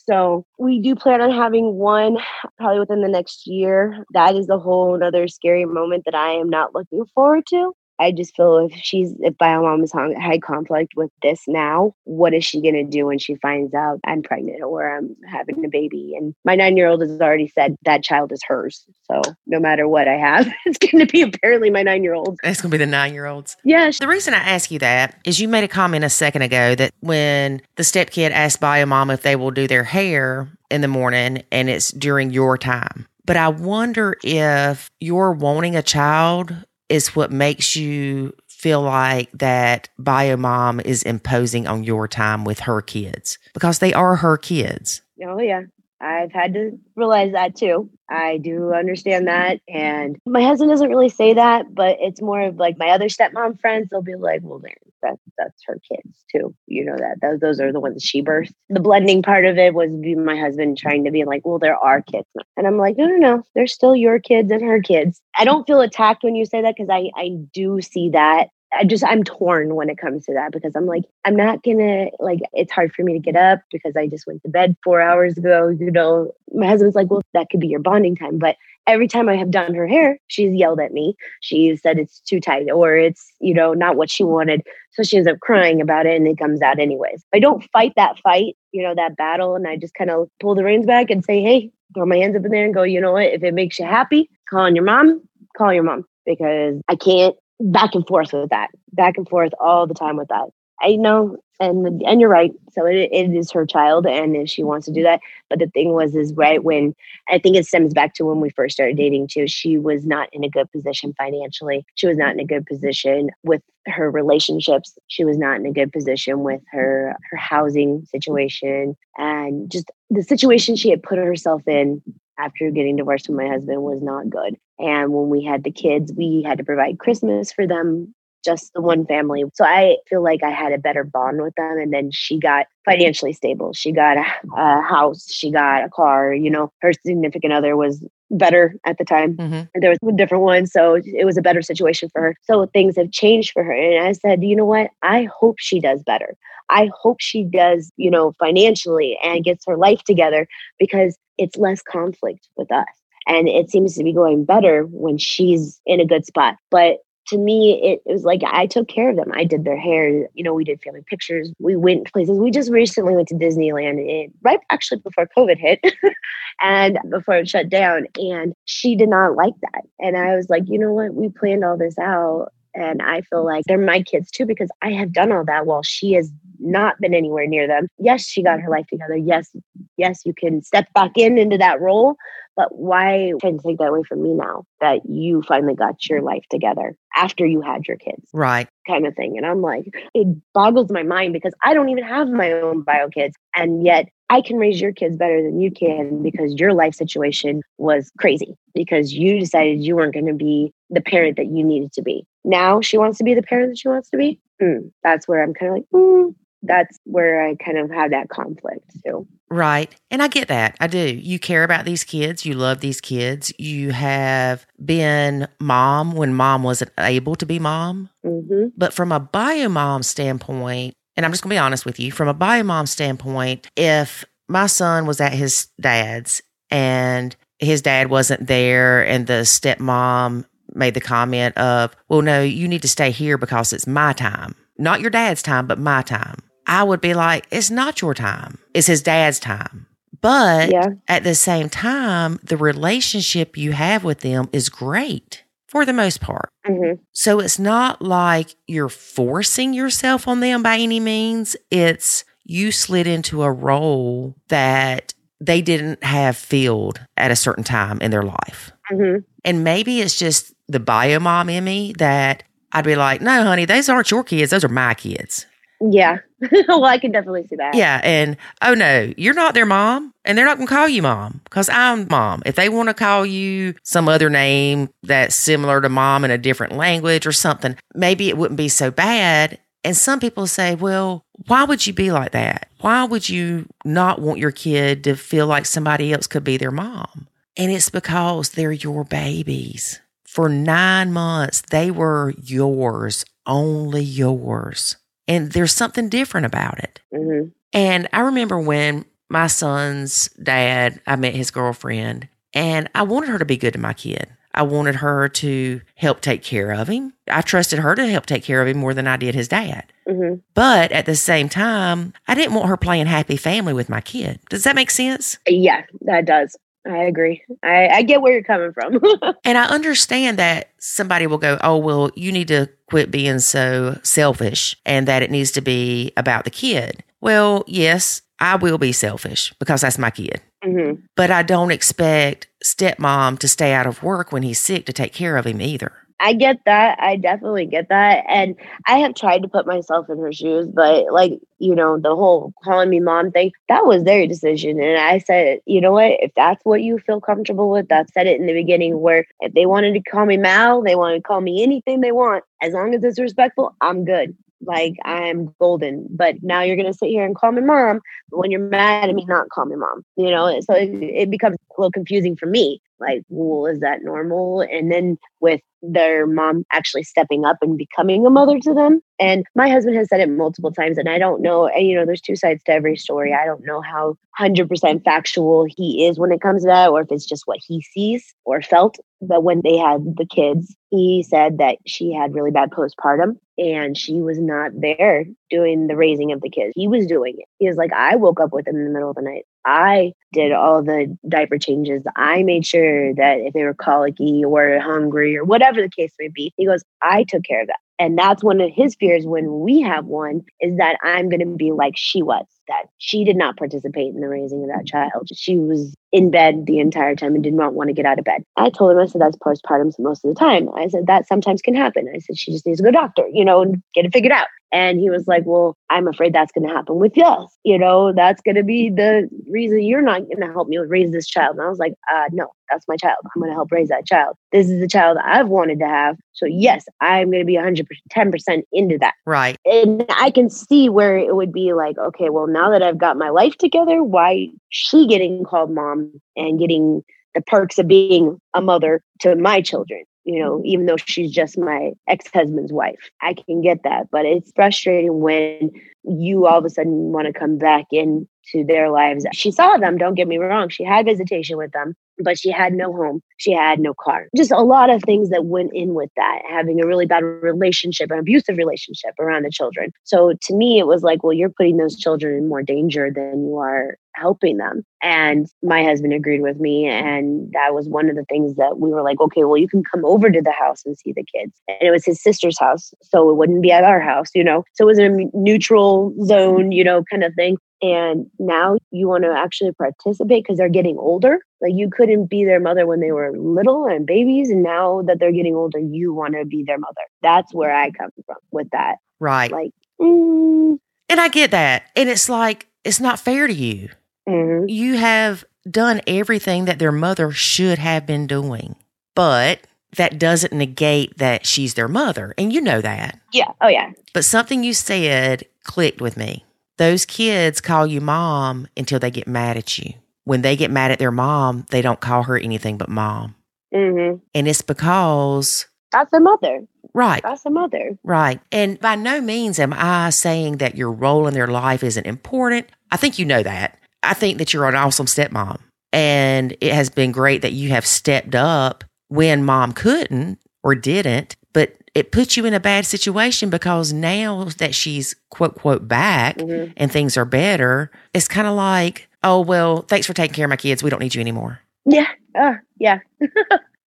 So we do plan on having one probably within the next year. That is a whole other scary moment that I am not looking forward to. I just feel if she's if bio mom is had conflict with this now, what is she gonna do when she finds out I'm pregnant or I'm having a baby? And my nine year old has already said that child is hers. So no matter what I have, it's gonna be apparently my nine year old. It's gonna be the nine year olds. Yeah. The reason I ask you that is you made a comment a second ago that when the stepkid asked bio mom if they will do their hair in the morning and it's during your time. But I wonder if you're wanting a child is what makes you feel like that bio mom is imposing on your time with her kids because they are her kids. Oh, yeah. I've had to realize that too. I do understand that. And my husband doesn't really say that, but it's more of like my other stepmom friends, they'll be like, well, that, that's her kids too. You know that those, those are mm-hmm. the ones she birthed. The blending part of it was my husband trying to be like, well, there are kids. And I'm like, no, no, no, they're still your kids and her kids. I don't feel attacked when you say that because I, I do see that I just I'm torn when it comes to that because I'm like I'm not gonna like it's hard for me to get up because I just went to bed four hours ago. You know, my husband's like, well, that could be your bonding time, but every time I have done her hair, she's yelled at me. She said it's too tight or it's you know not what she wanted, so she ends up crying about it and it comes out anyways. I don't fight that fight, you know, that battle, and I just kind of pull the reins back and say, hey, throw my hands up in there and go, you know what? If it makes you happy, call on your mom. Call your mom because I can't back and forth with that, back and forth all the time with that. I know, and and you're right. So it, it is her child, and if she wants to do that, but the thing was, is right when I think it stems back to when we first started dating too. She was not in a good position financially. She was not in a good position with her relationships. She was not in a good position with her her housing situation, and just the situation she had put herself in after getting divorced from my husband was not good. And when we had the kids, we had to provide Christmas for them, just the one family. So I feel like I had a better bond with them. And then she got financially stable. She got a, a house, she got a car. You know, her significant other was better at the time. Mm-hmm. There was a different one. So it was a better situation for her. So things have changed for her. And I said, you know what? I hope she does better. I hope she does, you know, financially and gets her life together because it's less conflict with us. And it seems to be going better when she's in a good spot. But to me, it, it, was like I took care of them. I did their hair. You know, we did family pictures. We went places. We just recently went to Disneyland, it, right actually before COVID hit, and before it shut down. And she did not like that. And I was like, you know what? We planned all this out, and I feel like they're my kids too because I have done all that while she has not been anywhere near them. Yes, she got her life together. Yes, yes, you can step back in into that role, but why try to take that away from me now that you finally got your life together after you had your kids? Right. Kind of thing. And I'm like, it boggles my mind because I don't even have my own bio kids. And yet I can raise your kids better than you can because your life situation was crazy because you decided you weren't going to be the parent that you needed to be. Now she wants to be the parent that she wants to be. Mm, that's where I'm kind of like, mm, that's where I kind of have that conflict too. Right. And I get that. I do. You care about these kids. You love these kids. You have been mom when mom wasn't able to be mom. Mm-hmm. But from a bio mom standpoint, and I'm just going to be honest with you, from a bio mom standpoint, if my son was at his dad's and his dad wasn't there and the stepmom made the comment of, well, no, you need to stay here because it's my time. Not your dad's time, but my time. I would be like, it's not your time. It's his dad's time. But yeah. at the same time, the relationship you have with them is great for the most part. Mm-hmm. So it's not like you're forcing yourself on them by any means. It's you slid into a role that they didn't have filled at a certain time in their life. Mm-hmm. And maybe it's just the bio mom in me that I'd be like, no, honey, those aren't your kids. Those are my kids. Yeah. well, I can definitely see that. Yeah. And oh no, you're not their mom and they're not going to call you mom because I'm mom. If they want to call you some other name that's similar to mom in a different language or something, maybe it wouldn't be so bad. And some people say, well, why would you be like that? Why would you not want your kid to feel like somebody else could be their mom? And it's because they're your babies. For nine months, they were yours, only yours. And there's something different about it. Mm-hmm. And I remember when my son's dad, I met his girlfriend, and I wanted her to be good to my kid. I wanted her to help take care of him. I trusted her to help take care of him more than I did his dad. Mm-hmm. But at the same time, I didn't want her playing happy family with my kid. Does that make sense? Yeah, that does. I agree. I, I get where you're coming from. and I understand that somebody will go, oh, well, you need to quit being so selfish and that it needs to be about the kid. Well, yes, I will be selfish because that's my kid. Mm-hmm. But I don't expect stepmom to stay out of work when he's sick to take care of him either. I get that. I definitely get that. And I have tried to put myself in her shoes, but like, you know, the whole calling me mom thing, that was their decision. And I said, you know what? If that's what you feel comfortable with, that said it in the beginning where if they wanted to call me Mal, they want to call me anything they want. As long as it's respectful, I'm good like I'm golden. But now you're gonna sit here and call me mom. But when you're mad at me, not call me mom. You know, so it, it becomes a little confusing for me. Like, well, is that normal? And then with their mom actually stepping up and becoming a mother to them. And my husband has said it multiple times, and I don't know. And you know, there's two sides to every story. I don't know how 100% factual he is when it comes to that, or if it's just what he sees or felt. But when they had the kids, he said that she had really bad postpartum and she was not there doing the raising of the kids. He was doing it. He was like, I woke up with them in the middle of the night. I did all the diaper changes. I made sure that if they were colicky or hungry or whatever the case may be, he goes, I took care of that. And that's one of his fears when we have one is that I'm going to be like she was, that she did not participate in the raising of that child. She was in bed the entire time and did not want to get out of bed. I told him, I said, that's postpartum most of the time. I said, that sometimes can happen. I said, she just needs to go to doctor, you know, and get it figured out. And he was like, Well, I'm afraid that's going to happen with us. You know, that's going to be the reason you're not going to help me raise this child. And I was like, uh, No, that's my child. I'm going to help raise that child. This is the child I've wanted to have. So, yes, I'm going to be 110% into that. Right. And I can see where it would be like, okay, well, now that I've got my life together, why she getting called mom and getting the perks of being a mother to my children? you know, mm-hmm. even though she's just my ex husband's wife. I can get that, but it's frustrating when you all of a sudden want to come back into their lives. She saw them, don't get me wrong. She had visitation with them, but she had no home. She had no car. Just a lot of things that went in with that, having a really bad relationship, an abusive relationship around the children. So to me, it was like, well, you're putting those children in more danger than you are helping them. And my husband agreed with me. And that was one of the things that we were like, okay, well, you can come over to the house and see the kids. And it was his sister's house. So it wouldn't be at our house, you know? So it was a neutral zone, you know, kind of thing. And now you want to actually participate because they're getting older. Like you couldn't be their mother when they were little and babies. And now that they're getting older, you want to be their mother. That's where I come from with that. Right. Like, mm. and I get that. And it's like, it's not fair to you. Mm-hmm. You have done everything that their mother should have been doing, but that doesn't negate that she's their mother. And you know that. Yeah. Oh, yeah. But something you said clicked with me. Those kids call you mom until they get mad at you. When they get mad at their mom, they don't call her anything but mom. Mm-hmm. And it's because. That's their mother. Right. That's their mother. Right. And by no means am I saying that your role in their life isn't important. I think you know that. I think that you're an awesome stepmom. And it has been great that you have stepped up when mom couldn't or didn't, but it puts you in a bad situation because now that she's quote, quote, back Mhm. and things are better, it's kind of like, oh, well, thanks for taking care of my kids. We don't need you anymore. Yeah. Uh, yeah.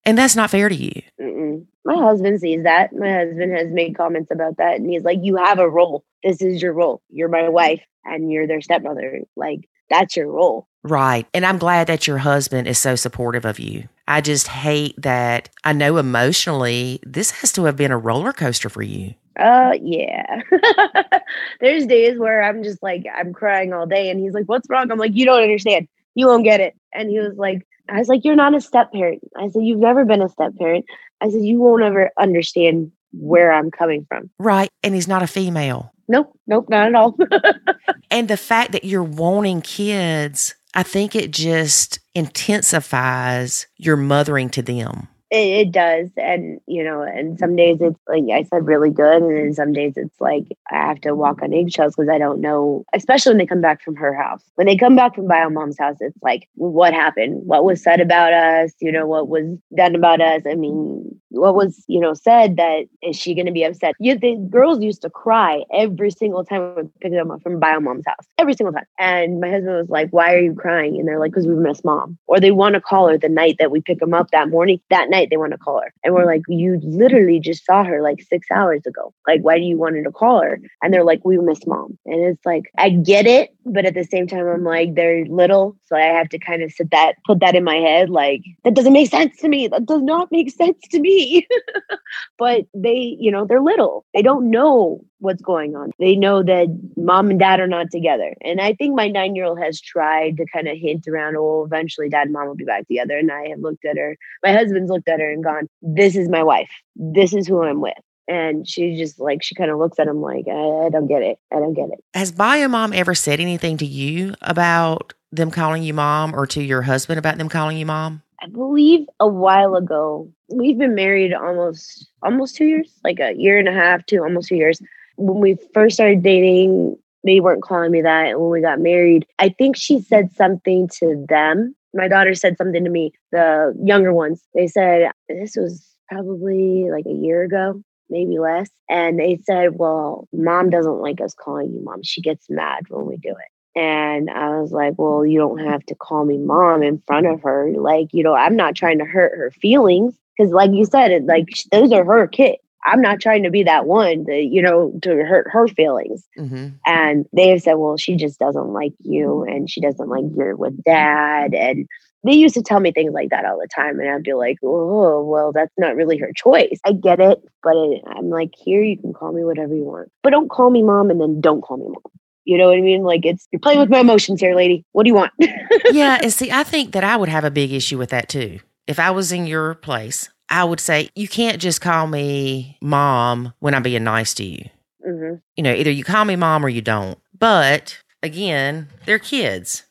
And that's not fair to you. Mm-mm. My husband sees that. My husband has made comments about that. And he's like, You have a role. This is your role. You're my wife and you're their stepmother. Like, that's your role. Right. And I'm glad that your husband is so supportive of you. I just hate that I know emotionally this has to have been a roller coaster for you. Uh, yeah. There's days where I'm just like, I'm crying all day. And he's like, What's wrong? I'm like, You don't understand. You won't get it. And he was like, I was like, You're not a step parent. I said, You've never been a step parent. I said, You won't ever understand where I'm coming from. Right. And he's not a female. Nope, nope, not at all. And the fact that you're wanting kids, I think it just intensifies your mothering to them. It, it does. And, you know, and some days it's like I said, really good. And then some days it's like I have to walk on eggshells because I don't know, especially when they come back from her house. When they come back from bio mom's house, it's like, what happened? What was said about us? You know, what was done about us? I mean, what was, you know, said that is she going to be upset? You, the girls used to cry every single time we picked them up from bio mom's house, every single time. And my husband was like, why are you crying? And they're like, because we miss mom. Or they want to call her the night that we pick them up that morning. That night they want to call her. And we're like, you literally just saw her like six hours ago. Like, why do you want to call her? And they're like, we miss mom. And it's like, I get it, but at the same time i'm like they're little so i have to kind of sit that put that in my head like that doesn't make sense to me. That does not make sense to me. But they you know they're little. They don't know what's going on. They know that mom and dad are not together. And i think my nine year old has tried to kind of hint around oh eventually dad and mom will be back together. And i have looked at her my husband's looked at her and gone this is my wife. This is who i'm with and she just like she kind of looks at him like I, I, don't get it. I don't get it. Has bio mom ever said anything to you about them calling you mom or to your husband about them calling you mom? I believe a while ago we've been married almost almost two years like a year and a half to almost two years. When we first started dating they weren't calling me that and when we got married i think she said something to them. My daughter said something to me the younger ones. They said this was probably like a year ago maybe less. And they said, Well, mom doesn't like us calling you mom. She gets mad when we do it. And I was like, Well, you don't have to call me mom in front of her. Like, you know, I'm not trying to hurt her feelings. Cause, like you said, it, like those are her kids. I'm not trying to be that one that, you know, to hurt her feelings. Mm-hmm. And they have said, well, she just doesn't like you and she doesn't like you're with dad. And they used to tell me things like that all the time and i'd be like oh well that's not really her choice i get it but i'm like here you can call me whatever you want but don't call me mom and then don't call me mom you know what I mean? Like it's you're playing with my emotions here, lady. What do you want? yeah, and see, I think that I would have a big issue with that too. If I was in your place, I would say you can't just call me mom when I'm being nice to you. Mm-hmm. You know, either you call me mom or you don't. But again, they're kids.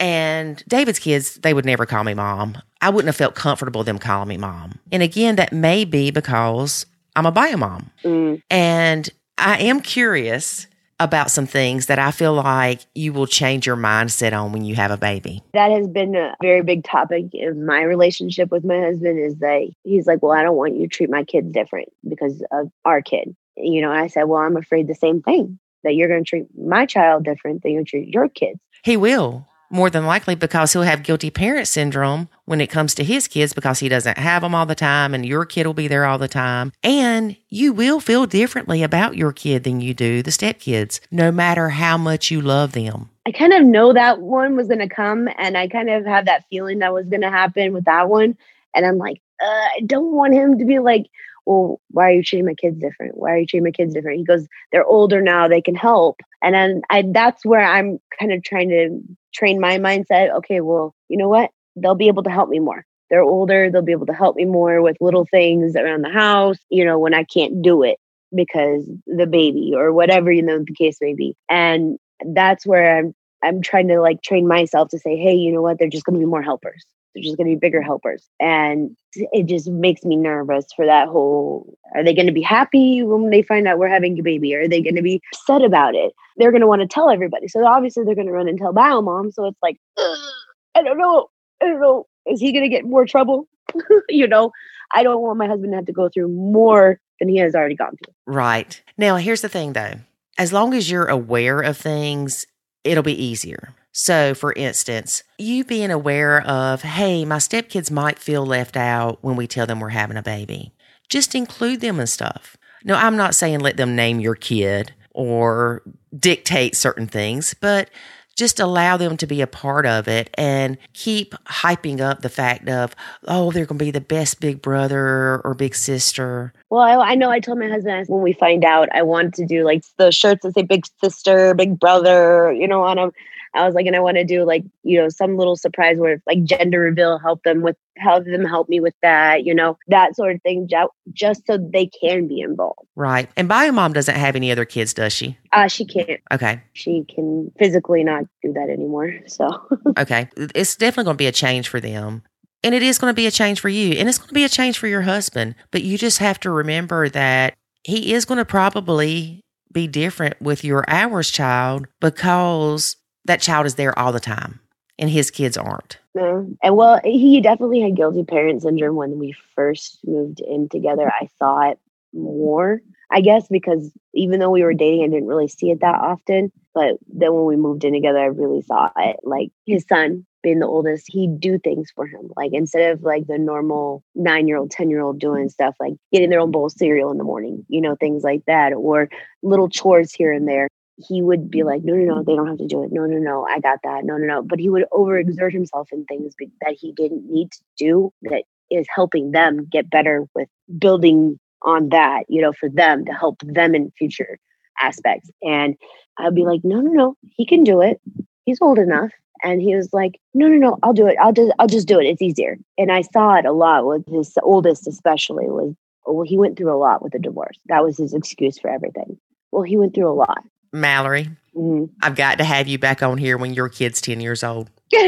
And David's kids, they would never call me mom. I wouldn't have felt comfortable them calling me mom. And again, that may be because I'm a bio mom. Mm. And I am curious about some things that I feel like you will change your mindset on when you have a baby. That has been a very big topic in my relationship with my husband is that he's like, Well, I don't want you to treat my kids different because of our kid. You know, I said, Well, I'm afraid the same thing that you're going to treat my child different than you treat your kids. He will more than likely because he'll have guilty parent syndrome when it comes to his kids because he doesn't have them all the time and your kid will be there all the time. And you will feel differently about your kid than you do the stepkids, no matter how much you love them. I kind of know that one was going to come and I kind of have that feeling that was going to happen with that one. And I'm like, uh, I don't want him to be like, well, why are you treating my kids different? Why are you treating my kids different? He goes, they're older now, they can help. And then I, that's where I'm kind of trying to train my mindset. Okay, well, you know what? They'll be able to help me more. They're older, they'll be able to help me more with little things around the house, you know, when I can't do it because the baby or whatever, you know, the case may be. And that's where I'm I'm trying to like train myself to say, hey, you know what? They're just going to be more helpers. They're just going to be bigger helpers. And it just makes me nervous for that whole are they going to be happy when they find out we're having a baby? Are they going to be upset about it? They're going to want to tell everybody. So obviously they're going to run and tell bio mom. So it's like, I don't know. I don't know. Is he going to get more trouble? you know, I don't want my husband to have to go through more than he has already gone through. Right. Now, here's the thing though. As long as you're aware of things, it'll be easier. So, for instance, you being aware of, hey, my stepkids might feel left out when we tell them we're having a baby. Just include them and stuff. No, I'm not saying let them name your kid or dictate certain things, but just allow them to be a part of it and keep hyping up the fact of, oh, they're going to be the best big brother or big sister. Well, I, I, know I told my husband when we find out, I want to do like the shirts that say big sister, big brother, you know, on them. I was like, and I want to do like, you know, some little surprise where like gender reveal, help them with, help them help me with that, you know, that sort of thing, just so they can be involved. Right. And Bio Mom doesn't have any other kids, does she? Uh, she can't. Okay. She can physically not do that anymore. So, okay. It's definitely going to be a change for them. And it is going to be a change for you. And it's going to be a change for your husband. But you just have to remember that he is going to probably be different with your ours child because that child is there all the time and his kids aren't. No. And well, he definitely had guilty parent syndrome when we first moved in together. I saw it more, I guess, because even though we were dating, I didn't really see it that often. But then when we moved in together, I really saw it. Like his son being the oldest, he'd do things for him. Like instead of like the normal nine year old, 10 year old doing stuff like getting their own bowl of cereal in the morning, you know, things like that, or little chores here and there he would be like, no, no, no, they don't have to do it. No, no, no, I got that. No, no, no. But he would overexert himself in things that he didn't need to do that is helping them get better with building on that, you know, for them to help them in future aspects. And I'd be like, no, no, no, he can do it. He's old enough. And he was like, no, no, no, I'll do it. I'll just, I'll just do it. It's easier. And I saw it a lot with his oldest, especially was, well, he went through a lot with the divorce. That was his excuse for everything. Well, he went through a lot. Mallory, hmm I've got to have you back on here when your kid's 10 years old.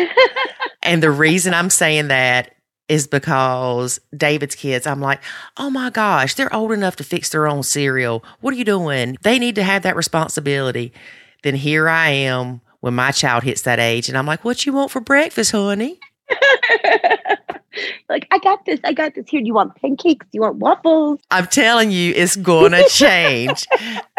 And the reason I'm saying that is because David's kids, I'm like, oh my gosh, they're old enough to fix their own cereal. What are you doing? They need to have that responsibility. Then here I am when my child hits that age, and I'm like, what you want for breakfast, honey? like, I got this. I got this. Here, do you want pancakes? Do you want waffles? I'm telling you, it's going to change.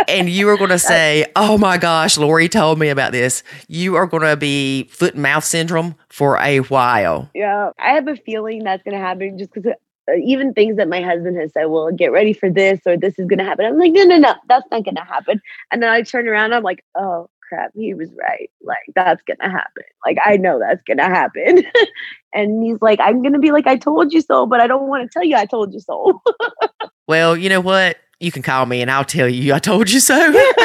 and you are going to say, oh my gosh, Lori told me about this. You are going to be foot and mouth syndrome for a while. Yeah, I have a feeling that's going to happen just because uh, even things that my husband has said, well, get ready for this or this is going to happen. I'm like, no, no, no, that's not going to happen. And then I turn around, I'm like, oh crap, he was right. Like, that's going to happen. Like, I know that's going to happen. and he's like, I'm going to be like, I told you so, but I don't want to tell you I told you so. Well, you know what? You can call me and I'll tell you I told you so.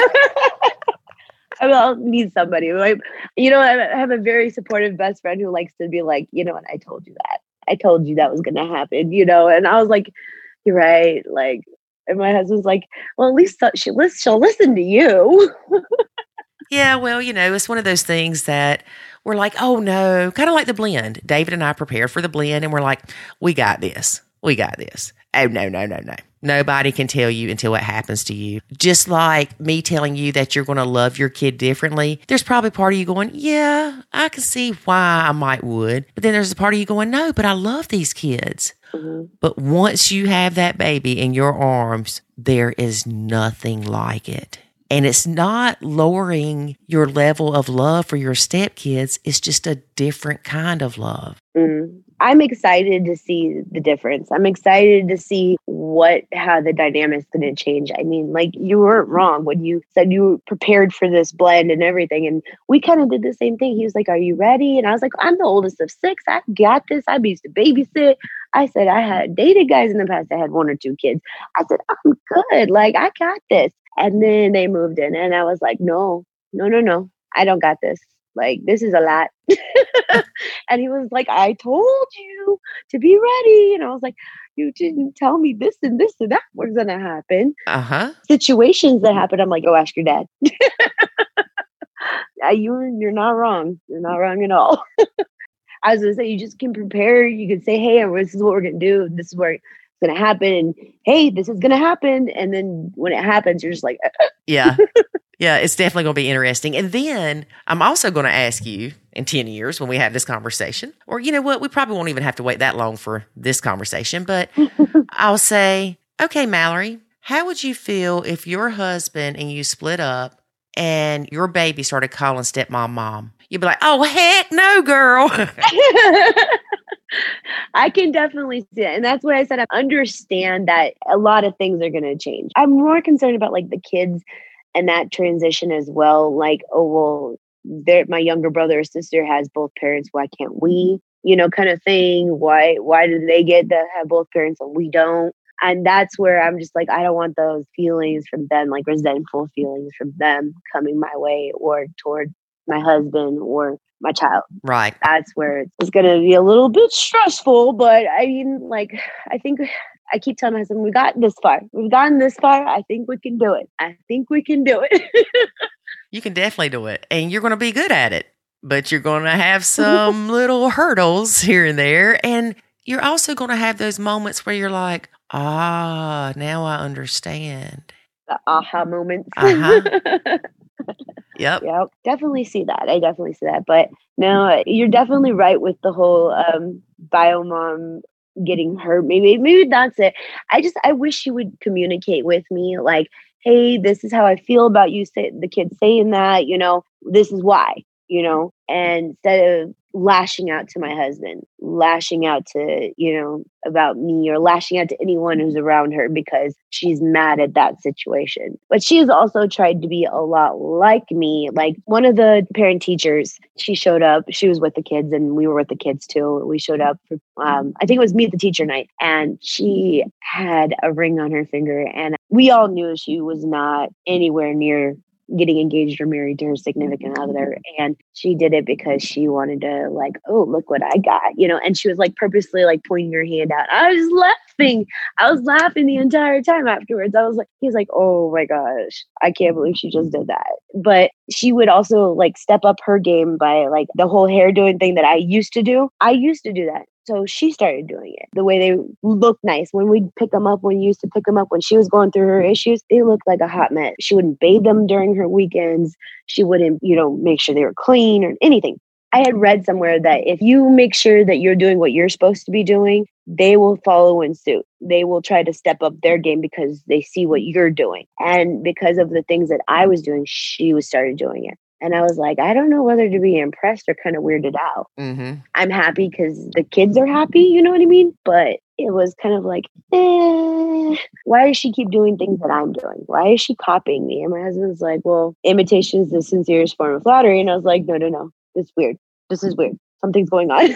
I will need somebody. Like, you know, I have a very supportive best friend who likes to be like, you know what, I told you that. I told you that was gonna happen, you know. And I was like, You're right. Like, and my husband's like, Well, at least uh, she she'll listen to you. Yeah, well, you know, it's one of those things that we're like, oh no, kind of like the blend. David and I prepared for the blend and we're like, we got this. We got this. Oh, no, no, no, no. Nobody can tell you until it happens to you. Just like me telling you that you're going to love your kid differently, there's probably part of you going, yeah, I can see why I might would. But then there's a part of you going, no, but I love these kids. Mhm. But once you have that baby in your arms, there is nothing like it. And it's not lowering your level of love for your stepkids. It's just a different kind of love. Mm. I'm excited to see the difference. I'm excited to see what how the dynamic's going to change. I mean, like you weren't wrong when you said you were prepared for this blend and everything, and we kind of did the same thing. He was like, "Are you ready?" And I was like, "I'm the oldest of six. I got this. I used to babysit." I said, "I had dated guys in the past I had one or two kids." I said, "I'm good. Like I got this." And then they moved in, and I was like, "No, no, no, no. I don't got this." Like this is a lot. and he was like, I told you to be ready. And I was like, You didn't tell me this and this and that was gonna happen. Uh huh. Situations that happen, I'm like, oh ask your dad. Yeah, you're you're not wrong. You're not wrong at all. I was gonna say you just can prepare, you can say, Hey, this is what we're gonna do, this is where it's gonna happen, and hey, this is gonna happen. And then when it happens, you're just like, Yeah. yeah, it's definitely going to be interesting. And then I'm also going to ask you in 10 years when we have this conversation, or you know what, we probably won't even have to wait that long for this conversation, but I'll say, okay, Mallory, how would you feel if your husband and you split up and your baby started calling stepmom mom? You'd be like, oh, heck no, girl. I can definitely see it. And that's what I said. I understand that a lot of things are going to change. I'm more concerned about like the kids and that transition as well. Like, oh, well, my younger brother or sister has both parents. Why can't we? You know, kind of thing. Why, why do they get to have both parents and we don't? And that's where I'm just like, I don't want those feelings from them, like resentful feelings from them coming my way or toward my husband or my child right. that's where it's, going to be a little bit stressful. But I mean, like, I think I keep telling myself, we got this far. We've gotten this far. I think we can do it. I think we can do it. You can definitely do it, and you're going to be good at it. But you're going to have some little hurdles here and there, and you're also going to have those moments where you're like, "Ah, now I understand." the aha moments. Uh-huh. Yep. Yep, definitely see that. I definitely see that. But no, you're definitely right with the whole um, bio mom getting hurt. Maybe maybe that's it. I just I wish you would communicate with me like, hey, this is how I feel about you. Say the kid saying that. You know, this is why. You know, and instead of lashing out to my husband, lashing out to, you know, about me or lashing out to anyone who's around her because she's mad at that situation. But she has also tried to be a lot like me. Like one of the parent teachers, she showed up, she was with the kids and we were with the kids too. We showed up for, um, I think it was meet the teacher night and she had a ring on her finger and we all knew she was not anywhere near getting engaged or married to her significant mm-hmm. other and she did it because she wanted to like oh look what i got you know and she was like purposely like pointing her hand out. I was laughing. I was laughing the entire time afterwards. I was like he's like oh my gosh. I can't believe she just did that. But she would also like step up her game by like the whole hair doing thing that i used to do. I used to do that so she started doing it the way they look nice. When we'd pick them up, when you used to pick them up, when she was going through her issues, they looked like a hot mess. She wouldn't bathe them during her weekends. She wouldn't, you know, make sure they were clean or anything. I had read somewhere that if you make sure that you're doing what you're supposed to be doing, they will follow in suit. They will try to step up their game because they see what you're doing. And because of the things that I was doing, she was started doing it. And I was like, I don't know whether to be impressed or kind of weirded out. Mm-hmm. I'm happy because the kids are happy, you know what I mean? But it was kind of like, eh, why does she keep doing things that I'm doing? Why is she copying me? And my husband's like, well, imitation is the sincerest form of flattery. And I was like, no, no, no, it's weird. This is weird. Something's going on.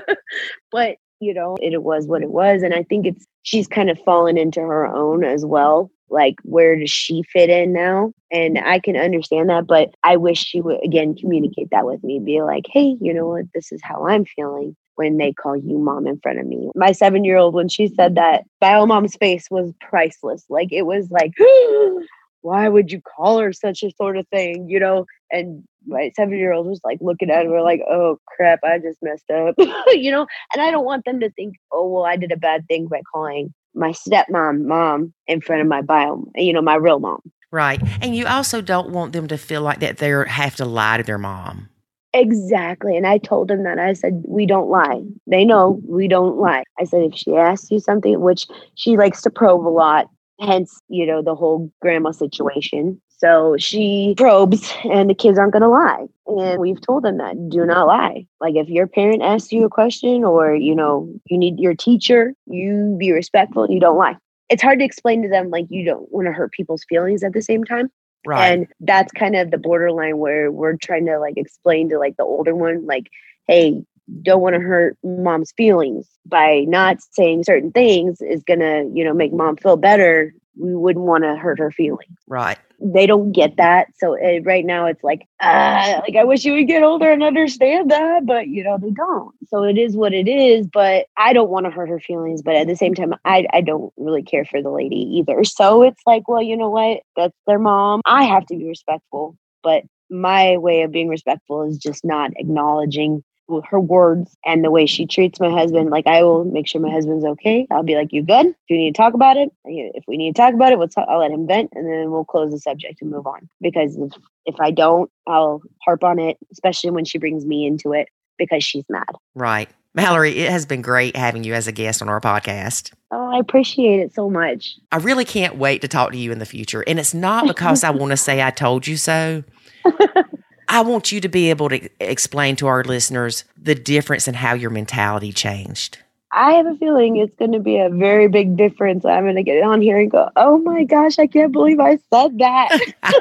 but you know, it, it was what it was. And I think it's, she's kind of fallen into her own as well like where does she fit in now? And mm-hmm. i can understand that but i wish she would again communicate that with me be like hey you know what? This is how i'm feeling when they call you mom in front of me. My seven year old when she said mm-hmm. that bio mom's face was priceless. Like it was like why would you call her such a sort of thing? You know? And my seven year old was like looking at her like oh crap i just messed up. You know? And i don't want them to think oh well i did a bad thing by calling my stepmom mom in front of my bio, you know, my real mom. Right. And you also don't want them to feel like that they have to lie to their mom. Exactly. And I told them that I said, we don't lie. They know we don't lie. I said, if she asks you something, which she likes to probe a lot, hence, you know, the whole grandma situation. So she probes, and the kids aren't going to lie. And we've told them that do not lie. Like if your parent asks you a question or, you know, you need your teacher, you be respectful and you don't lie. It's hard to explain to them like you don't want to hurt people's feelings at the same time. Right. And that's kind of the borderline where we're trying to like explain to like the older one, like, hey, don't want to hurt mom's feelings by not saying certain things is going to, you know, make mom feel better. We wouldn't want to hurt her feelings. Right they don't get that. So it, right now it's like, uh, like I wish you would get older and understand that, but you know they don't. So it is what it is. But I don't want to hurt her feelings, but at the same time, I I don't really care for the lady either. So it's like, well, you know what? That's their mom. I have to be respectful, but my way of being respectful is just not acknowledging her words and the way she treats my husband. Like I will make sure my husband's okay. I'll be like, "You good? Do you need to talk about it? If we need to talk about it, we'll talk, I'll let him vent, and then we'll close the subject and move on. Because if if I don't, I'll harp on it, especially when she brings me into it because she's mad. Right. Mallory, it has been great having you as a guest on our podcast. Oh, I appreciate it so much. I really can't wait to talk to you in the future. And it's not because I want to say I told you so. I want you to be able to explain to our listeners the difference in how your mentality changed. I have a feeling it's going to be a very big difference. I'm going to get on here and go, oh my gosh, I can't believe I said that.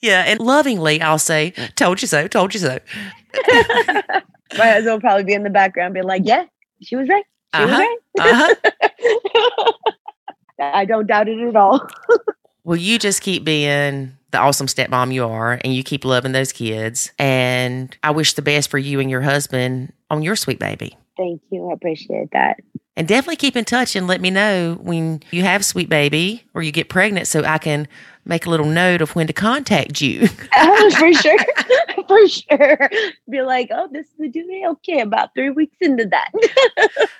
yeah. And lovingly, I'll say, told you so, told you so. my husband will probably be in the background, be like, yeah, she was right. She uh-huh. was right. uh-huh. I don't doubt it at all. well, you just keep being the awesome stepmom you are and you keep loving those kids. And I wish the best for you and your husband on your sweet baby. Thank you. I appreciate that. And definitely keep in touch and let me know when you have sweet baby or you get pregnant so I can make a little note of when to contact you. oh, for sure. for sure. Be like, oh, this is the due date. Okay, about three weeks into that.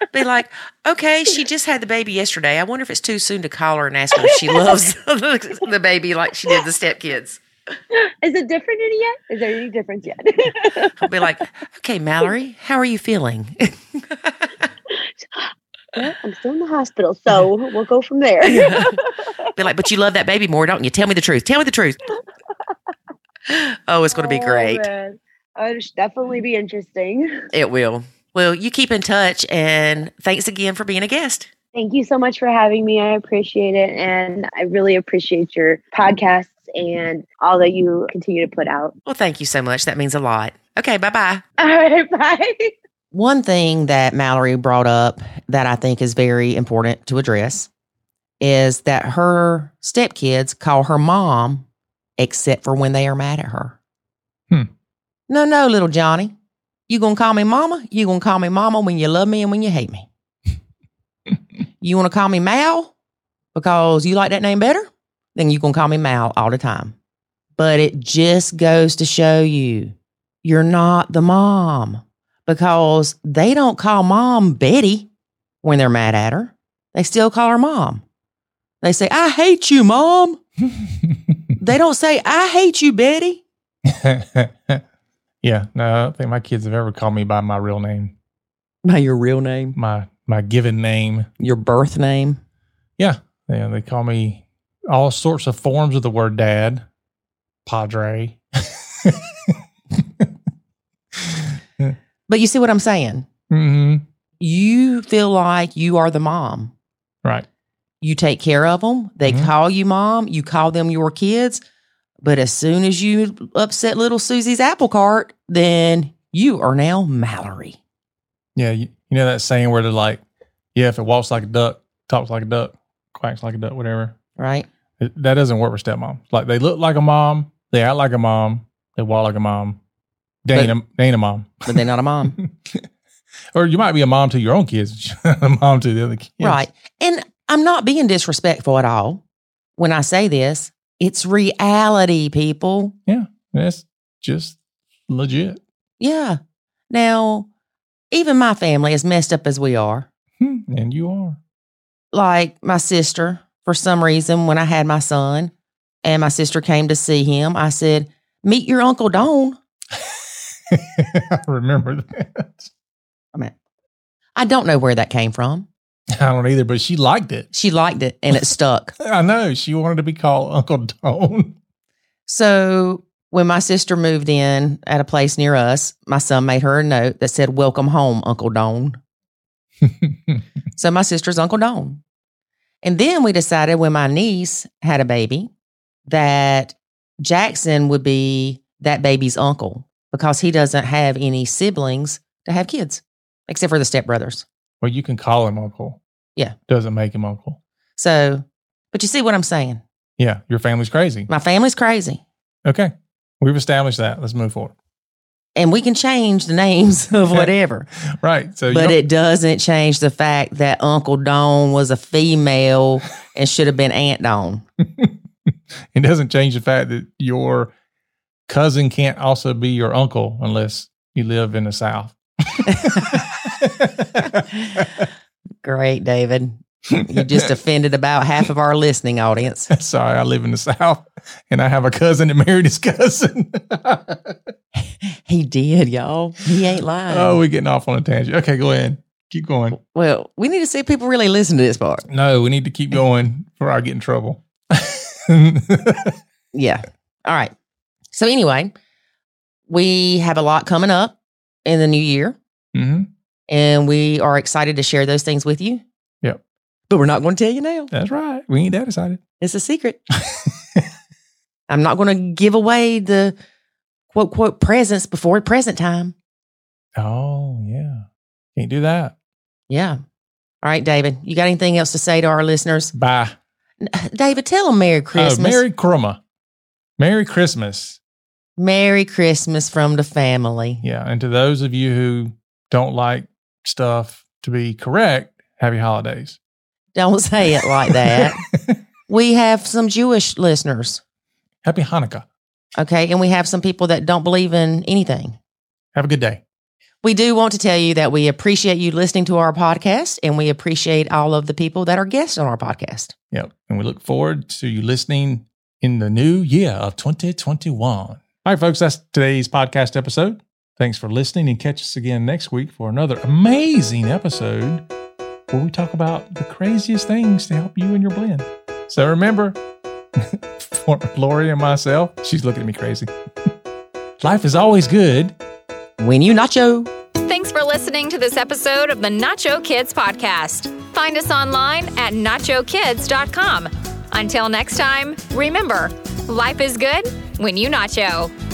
Be like, okay, she just had the baby yesterday. I wonder if it's too soon to call her and ask her if she loves the baby like she did the stepkids. Is it different any yet? Is there any difference yet? I'll be like, okay, Mallory, how are you feeling? I'm still in the hospital, so we'll go from there. Be like, but you love that baby more, don't you? Tell me the truth. Tell me the truth. Oh, it's going to be oh, great. Oh, it'll definitely be interesting. It will. Well, you keep in touch and thanks again for being a guest. Thank you so much for having me. I appreciate it. And I really appreciate your podcasts and all that you continue to put out. Well, thank you so much. That means a lot. Okay, bye bye. All right, bye. One thing that Mallory brought up that I think is very important to address is that her stepkids call her mom except for when they are mad at her. Hmm. No, no, little Johnny. You gonna call me mama? You gonna call me mama when you love me and when you hate me? you wanna call me Mal because you like that name better? Then you gonna call me Mal all the time. But it just goes to show you you're not the mom because they don't call mom Betty when they're mad at her. They still call her mom. They say, I hate you, mom. They don't say, I hate you, Betty. yeah, no, I don't think my kids have ever called me by my real name, By your real name, my my given name. your birth name. Yeah, yeah, they call me all sorts of forms of the word dad, padre. But you see what I'm saying? hmm You feel like you are the mom. Right. You take care of them. They Mhm. call you mom. You call them your kids. But as soon as you upset little Susie's apple cart, then you are now Mallory. Yeah, you, you know that saying where they're like, yeah, if it walks like a duck, talks like a duck, quacks like a duck, whatever. Right? It, that doesn't work with stepmoms. Like they look like a mom, they act like a mom, they walk like a mom. They ain't, a, they ain't a mom. But they're not a mom. Or you might be a mom to your own kids, but you're not a mom to the other kids. Right. And I'm not being disrespectful at all when I say this. It's reality, people. Yeah. That's just legit. Yeah. Now, even my family, as messed up as we are, Hmm, And you are. like my sister, for some reason, when I had my son and my sister came to see him, I said, Meet your Uncle Don. I remember that. I mean, I don't know where that came from. I don't either, but she liked it. She liked it and it stuck. I know. She wanted to be called Uncle Don. So when my sister moved in at a place near us, my son made her a note that said, Welcome home, Uncle Don. So my sister's Uncle Don. And then we decided when my niece had a baby that Jackson would be that baby's uncle because he doesn't have any siblings to have kids except for the stepbrothers. well, you can call him Uncle. Yeah. Doesn't make him Uncle. So, but you see what I'm saying? Yeah. Your family's crazy. My family's crazy Okay. We've established that. Let's move forward. and we can change the names of whatever, Right. So, but it doesn't change the fact that Uncle Don was a female and should have been Aunt Don. it doesn't change the fact that your cousin can't also be your uncle unless you live in the South. Great, David. You just offended about half of our listening audience. Sorry, I live in the South and I have a cousin that married his cousin. He did, y'all. He ain't lying. oh, we're getting off on a tangent. Okay, go ahead. Keep going. well, we need to see if people really listen to this part. No, we need to keep going before I get in trouble. Yeah. All right. So, anyway, we have a lot coming up in the new year, hmm and we are excited to share those things with you. Yep. But we're not going to tell you now. That's right. We ain't that excited. It's a secret. I'm not going to give away the quote, quote, presents before present time. Oh, yeah. Can't do that. Yeah. All right, David, you got anything else to say to our listeners? Bye. David, tell them Merry Christmas. Oh, Merry Chroma. Merry Christmas. Merry Christmas from the family. Yeah. And to those of you who don't like stuff to be correct, happy holidays. Don't say it like that. we have some Jewish listeners, happy Hanukkah. okay? And we have some people that don't believe in anything. Have a good day. We do want to tell you that we appreciate you listening to our podcast and we appreciate all of the people that are guests on our podcast. Yep. And we look forward to you listening in the new year of 2021. All right, folks, that's today's podcast episode. Thanks for listening and catch us again next week for another amazing episode where we talk about the craziest things to help you in your blend. So remember, for Lori and myself, she's looking at me crazy. Life is always good when you nacho. Thanks for listening to this episode of the Nacho Kids Podcast. Find us online at nachokids.com. Until next time, remember, life is good when you nacho.